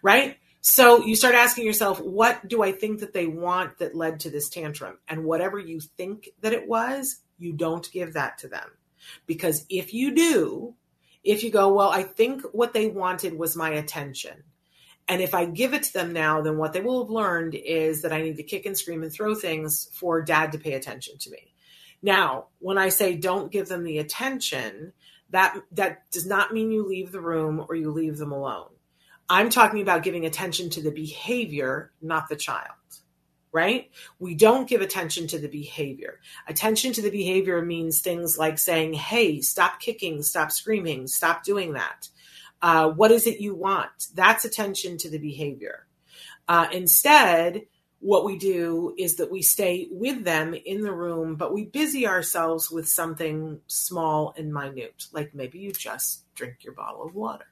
right? So you start asking yourself, what do I think that they want that led to this tantrum? And whatever you think that it was, you don't give that to them. Because if you do, if you go, well, I think what they wanted was my attention. And if I give it to them now, then what they will have learned is that I need to kick and scream and throw things for dad to pay attention to me. Now, when I say don't give them the attention, that that does not mean you leave the room or you leave them alone. I'm talking about giving attention to the behavior, not the child right? We don't give attention to the behavior. Attention to the behavior means things like saying, hey, stop kicking, stop screaming, stop doing that. Uh, what is it you want? That's attention to the behavior. Uh, instead, what we do is that we stay with them in the room, but we busy ourselves with something small and minute, like maybe you just drink your bottle of water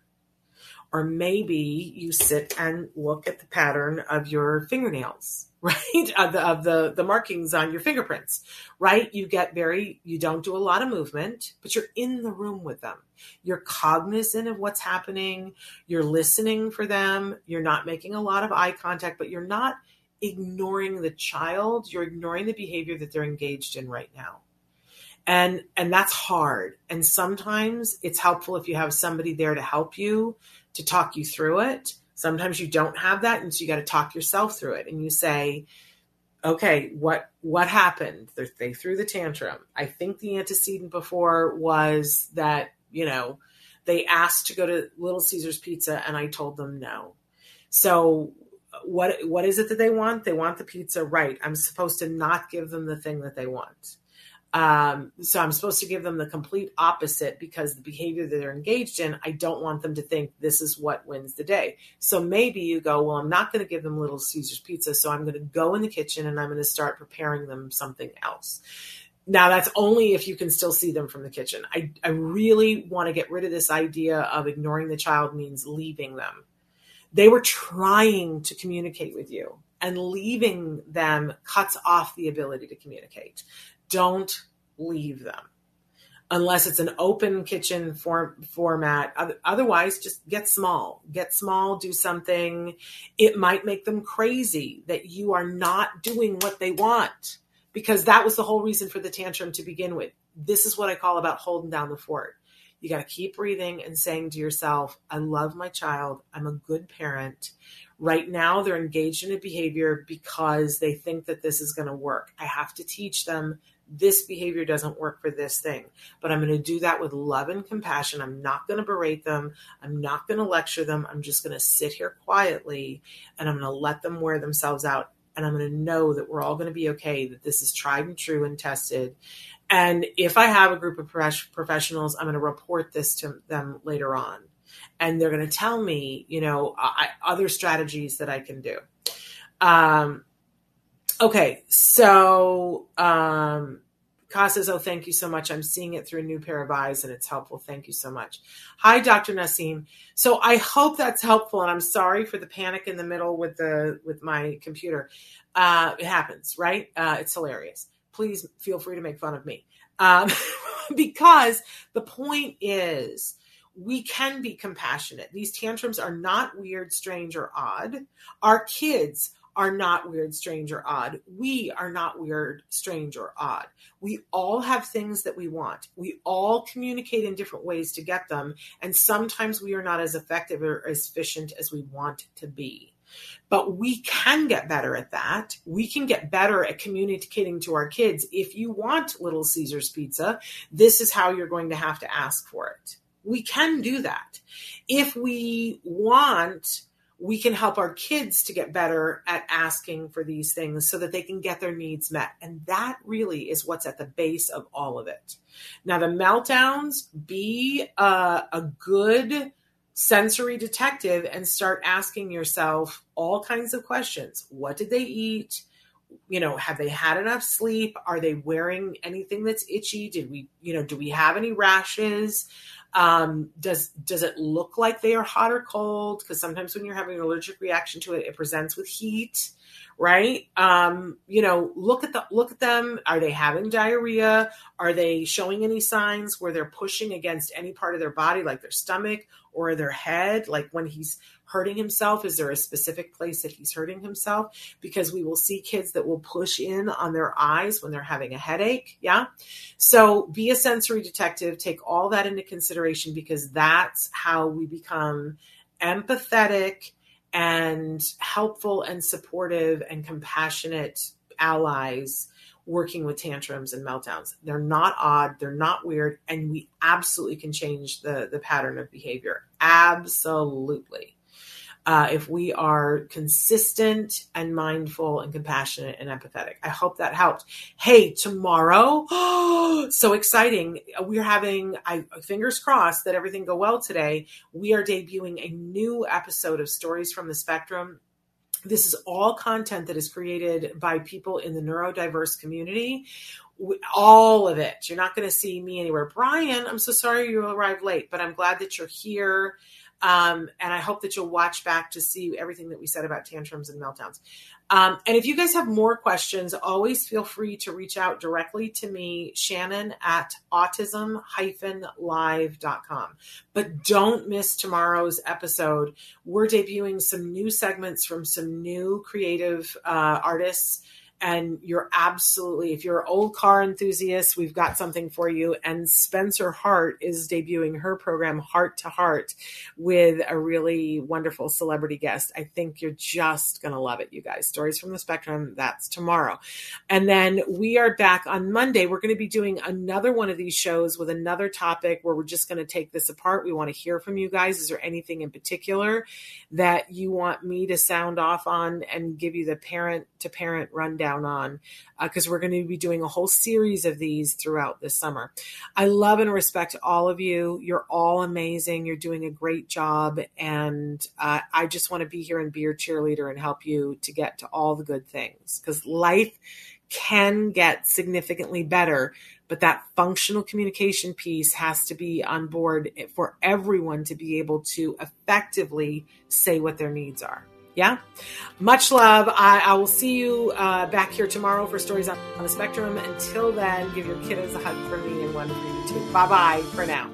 Or maybe you sit and look at the pattern of your fingernails, right? Of the, of the, the markings on your fingerprints, right? You get very, you don't do a lot of movement, but you're in the room with them. You're cognizant of what's happening. You're listening for them. You're not making a lot of eye contact, but you're not ignoring the child. You're ignoring the behavior that they're engaged in right now and and that's hard and sometimes it's helpful if you have somebody there to help you to talk you through it. Sometimes you don't have that and so you got to talk yourself through it. And you say okay what what happened? They threw the tantrum. I think the antecedent before was that you know they asked to go to little caesars pizza and i told them no. So what what is it that they want? They want the pizza right. I'm supposed to not give them the thing that they want um, so I'm supposed to give them the complete opposite because the behavior that they're engaged in, I don't want them to think this is what wins the day. So maybe you go, well, I'm not going to give them Little Caesars pizza. So I'm going to go in the kitchen and I'm going to start preparing them something else. Now that's only if you can still see them from the kitchen. I, I really want to get rid of this idea of ignoring the child means leaving them. They were trying to communicate with you and leaving them cuts off the ability to communicate don't leave them unless it's an open kitchen form, format. Otherwise, just get small. Get small, do something. It might make them crazy that you are not doing what they want because that was the whole reason for the tantrum to begin with. This is what I call about holding down the fort. You got to keep breathing and saying to yourself, I love my child. I'm a good parent. Right now, they're engaged in a behavior because they think that this is going to work. I have to teach them this behavior doesn't work for this thing. But I'm going to do that with love and compassion. I'm not going to berate them. I'm not going to lecture them. I'm just going to sit here quietly and I'm going to let them wear themselves out. And I'm going to know that we're all going to be okay, that this is tried and true and tested. And if I have a group of professionals, I'm going to report this to them later on. And they're going to tell me, you know, I, other strategies that I can do. Um, Okay, so um, Ka says, "Oh, thank you so much. I'm seeing it through a new pair of eyes, and it's helpful. Thank you so much." Hi, Dr. Nassim. So I hope that's helpful, and I'm sorry for the panic in the middle with the with my computer. Uh, it happens, right? Uh, it's hilarious. Please feel free to make fun of me um, because the point is we can be compassionate. These tantrums are not weird, strange, or odd. Our kids are not weird, strange, or odd. We are not weird, strange, or odd. We all have things that we want. We all communicate in different ways to get them. And sometimes we are not as effective or as efficient as we want to be. But we can get better at that. We can get better at communicating to our kids. If you want Little Caesars pizza, this is how you're going to have to ask for it. We can do that. If we want we can help our kids to get better at asking for these things so that they can get their needs met. And that really is what's at the base of all of it. Now, the meltdowns, be a, a good sensory detective and start asking yourself all kinds of questions. What did they eat? you know have they had enough sleep are they wearing anything that's itchy did we you know do we have any rashes um, does does it look like they are hot or cold? Because sometimes when you're having an allergic reaction to it, it presents with heat, right? Um, you know, look at the look at them. Are they having diarrhea? Are they showing any signs where they're pushing against any part of their body, like their stomach or their head? Like when he's hurting himself? Is there a specific place that he's hurting himself? Because we will see kids that will push in on their eyes when they're having a headache. Yeah. So be a sensory detective. Take all that into consideration because that's how we become empathetic and helpful and supportive and compassionate allies working with tantrums and meltdowns. They're not odd, they're not weird, and we absolutely can change the, the pattern of behavior. Absolutely uh, if we are consistent and mindful and compassionate and empathetic. I hope that helped. Hey, tomorrow, so exciting. We're having, I fingers crossed that everything go well today. We are debuting a new episode of Stories from the Spectrum. This is all content that is created by people in the neurodiverse community all of it. You're not going to see me anywhere. Brian, I'm so sorry you arrived late, but I'm glad that you're here Um, and I hope that you'll watch back to see everything that we said about tantrums and meltdowns. Um, and if you guys have more questions, always feel free to reach out directly to me, Shannon at autism-live.com. But don't miss tomorrow's episode. We're debuting some new segments from some new creative uh, artists and you're absolutely if you're an old car enthusiast we've got something for you. And spencer hart is debuting her program heart to heart with a really wonderful celebrity guest. I think you're just going to love it you guys. Stories from the spectrum that's tomorrow. And then we are back on monday. We're going to be doing another one of these shows with another topic where we're just going to take this apart. We want to hear from you guys. Is there anything in particular that you want me to sound off on and give you the parent to parent rundown down on because uh, we're going to be doing a whole series of these throughout this summer. I love and respect all of you. You're all amazing. You're doing a great job. And uh, I just want to be here and be your cheerleader and help you to get to all the good things because life can get significantly better but that functional communication piece has to be on board for everyone to be able to effectively say what their needs are. Yeah. Much love. I, I will see you uh, back here tomorrow for Stories on, the Spectrum. Until then, give your kiddos a hug from me and one for you too. Bye bye for now.